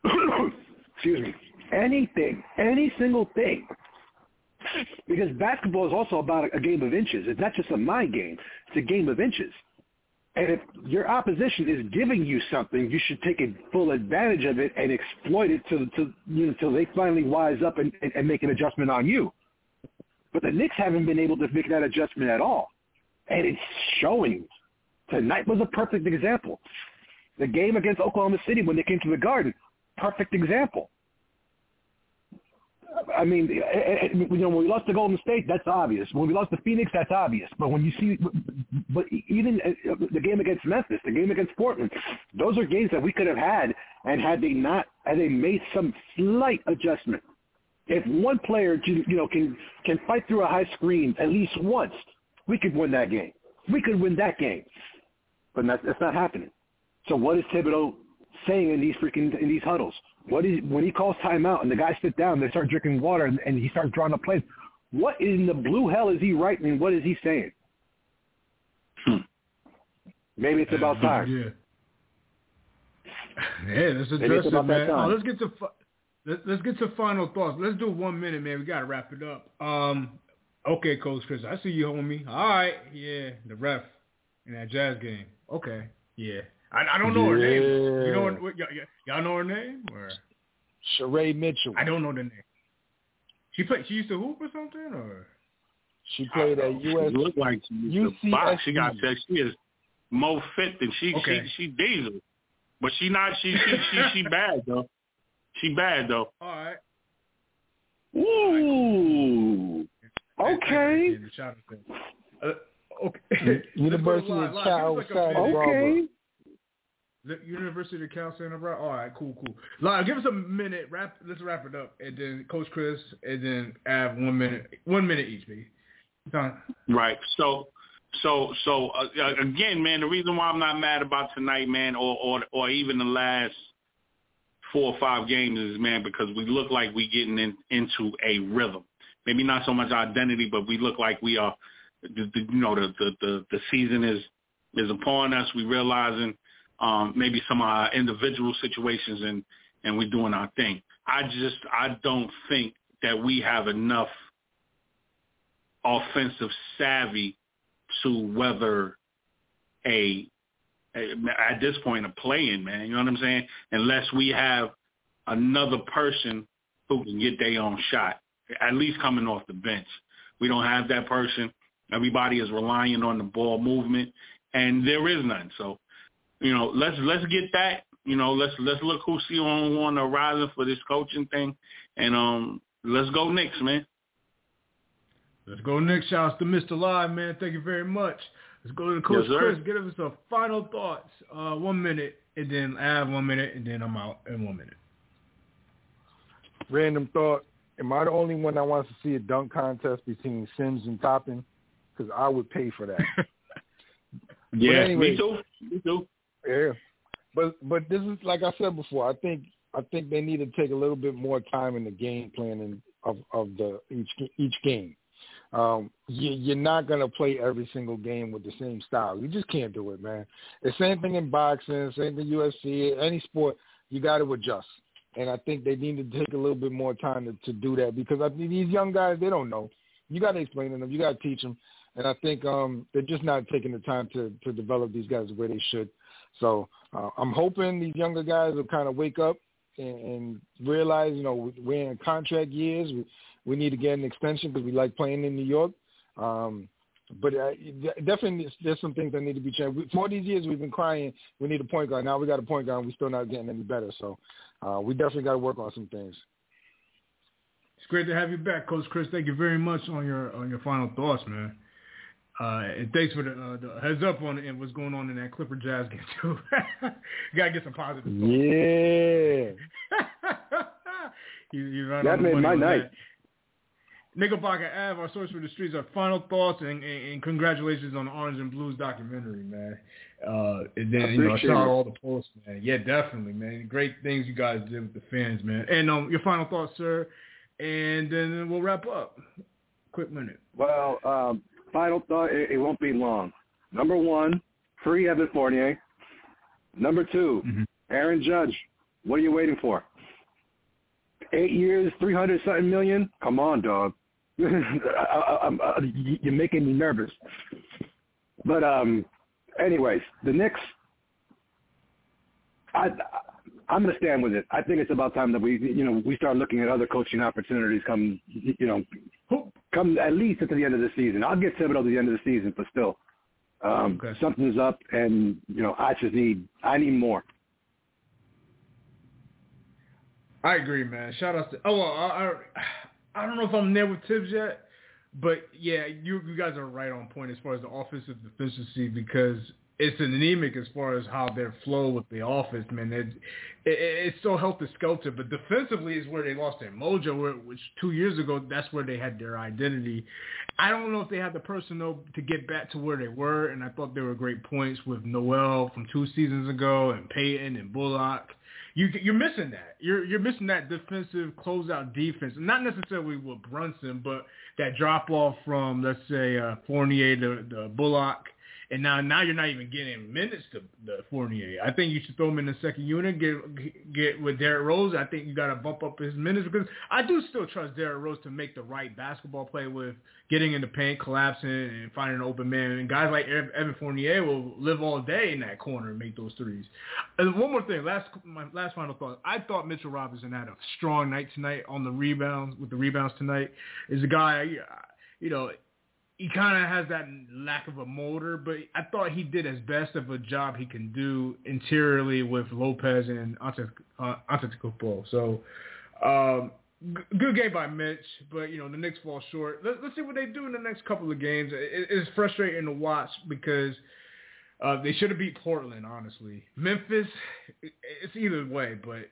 excuse me, anything, any single thing. Because basketball is also about a game of inches. It's not just a mind game. It's a game of inches. And if your opposition is giving you something, you should take a full advantage of it and exploit it to, to you know, until they finally wise up and, and, and make an adjustment on you. But the Knicks haven't been able to make that adjustment at all. And it's showing. Tonight was a perfect example. The game against Oklahoma City when they came to the Garden, perfect example. I mean, eh, eh, you know, when we lost to Golden State, that's obvious. When we lost to Phoenix, that's obvious. But when you see, but even eh, the game against Memphis, the game against Portland, those are games that we could have had, and had they not, had they made some slight adjustment, if one player, you know, can can fight through a high screen at least once, we could win that game. We could win that game, but that's, that's not happening. So what is Thibodeau saying in these freaking in these huddles? What is when he calls timeout and the guys sit down, they start drinking water, and, and he starts drawing up plays. What in the blue hell is he writing? And what is he saying? Hmm. Maybe it's about time. Yeah. Yeah, let's address it, man. Oh, let's get to let's, let's get to final thoughts. Let's do one minute, man. We gotta wrap it up. Um, okay, Coach Chris, I see you, homie. All right, yeah, the ref in that Jazz game. Okay, yeah. I, I don't know yeah. her name. You know what, y'all, y'all know her name or? Sheree Mitchell. I don't know the name. She played. She used to hoop or something, or she played at US. She looked like she used to box. She got that. She is more fit than she. Okay. She she diesel, but she not. She she she she bad though. She bad though. All right. Ooh. Okay. Okay. University of Cal Okay. The University of Cal Santa Barbara. All right, cool, cool. Lyle, give us a minute. Wrap. Let's wrap it up, and then Coach Chris, and then add one minute, one minute each. Done. Right. So, so, so uh, again, man, the reason why I'm not mad about tonight, man, or or or even the last four or five games is, man, because we look like we getting in, into a rhythm. Maybe not so much identity, but we look like we are. The, the, you know, the, the the the season is is upon us. We realizing um, maybe some of our individual situations and, and we're doing our thing. I just, I don't think that we have enough offensive savvy to weather a, a at this point a play-in, man. You know what I'm saying? Unless we have another person who can get their own shot, at least coming off the bench. We don't have that person. Everybody is relying on the ball movement, and there is none. So you know, let's let's get that. You know, let's let's look who's see on on the horizon for this coaching thing, and um, let's go Knicks, man. Let's go Knicks. Shouts to Mr. Live, man. Thank you very much. Let's go to the Coach yes, Chris. Give us some final thoughts. Uh, one minute, and then I have one minute, and then I'm out in one minute. Random thought. Am I the only one that wants to see a dunk contest between Sims and Toppin? Because I would pay for that. yeah, anyway, me too. Me too. Yeah, but but this is like I said before. I think I think they need to take a little bit more time in the game planning of of the each each game. Um, you, you're not gonna play every single game with the same style. You just can't do it, man. The same thing in boxing, same thing UFC, any sport. You got to adjust, and I think they need to take a little bit more time to, to do that because I think these young guys they don't know. You got to explain to them. You got to teach them, and I think um, they're just not taking the time to to develop these guys the way they should. So uh, I'm hoping these younger guys will kind of wake up and, and realize, you know, we're in contract years. We, we need to get an extension because we like playing in New York. Um, but uh, definitely, there's some things that need to be changed. For these years, we've been crying. We need a point guard. Now we got a point guard, and we're still not getting any better. So uh, we definitely got to work on some things. It's great to have you back, Coach Chris. Thank you very much on your on your final thoughts, man. Uh, and thanks for the, uh, the heads up on it and what's going on in that Clipper Jazz game too. Gotta get some positive. Thoughts. Yeah. you, you that made my night. Knickerbocker Ave, our source for the streets. Our final thoughts and, and, and, congratulations on the Orange and Blues documentary, man. Uh, and then you know, I saw all the posts, man. Yeah, definitely, man. Great things you guys did with the fans, man. And um, your final thoughts, sir, and then we'll wrap up. Quick minute. Well, um, final thought, it, it won't be long. Number one, free Evan Fournier. Number 2 mm-hmm. Aaron Judge. What are you waiting for? Eight years, three hundred something million. Come on, dog. I, I, I, you're making me nervous. But um, anyways, the Knicks. I I'm going to stand with it. I think it's about time that we, you know, we start looking at other coaching opportunities come, you know, come at least until the end of the season. I'll get Thibodeau to the end of the season, but still, um, okay. something's up, and you know I just need I need more. I agree, man. Shout out to oh well, I, I I don't know if I'm there with Thibs yet, but yeah, you you guys are right on point as far as the offensive deficiency because it's anemic as far as how their flow with the offense, man. It, it, it's so helter skelter, but defensively is where they lost their mojo. Which two years ago, that's where they had their identity. I don't know if they had the personnel to get back to where they were, and I thought there were great points with Noel from two seasons ago, and Payton and Bullock. You, you're missing that. You're you're missing that defensive closeout defense, not necessarily with Brunson, but that drop off from let's say uh, Fournier to, to Bullock and now, now you're not even getting minutes to the Fournier. I think you should throw him in the second unit. Get get with Derrick Rose. I think you got to bump up his minutes because I do still trust Derrick Rose to make the right basketball play with getting in the paint, collapsing, and finding an open man. And guys like Evan Fournier will live all day in that corner and make those threes. And one more thing, last my last final thought. I thought Mitchell Robinson had a strong night tonight on the rebounds with the rebounds tonight. Is a guy, you know he kind of has that lack of a motor, but I thought he did as best of a job he can do interiorly with Lopez and Antetokounmpo. Uh, so, um, g- good game by Mitch, but you know the Knicks fall short. Let's, let's see what they do in the next couple of games. It, it's frustrating to watch because uh, they should have beat Portland. Honestly, Memphis, it's either way, but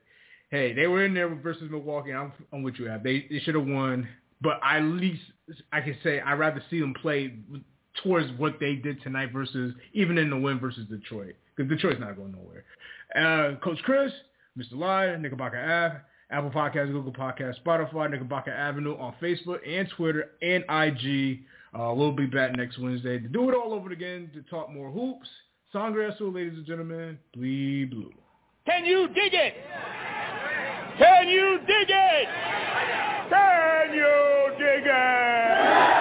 hey, they were in there versus Milwaukee. I'm, I'm with you, Ab. They they should have won but I at least I can say I'd rather see them play towards what they did tonight versus even in the win versus Detroit because Detroit's not going nowhere. Uh, Coach Chris, Mr. Lie, Knickerbocker Ave, Apple Podcasts, Google Podcasts, Spotify, Knickerbocker Avenue on Facebook and Twitter and IG. Uh, we'll be back next Wednesday to do it all over again to talk more hoops. Songreso, ladies and gentlemen, bleed blue. Can you dig it? Can you dig it? Can you dig it?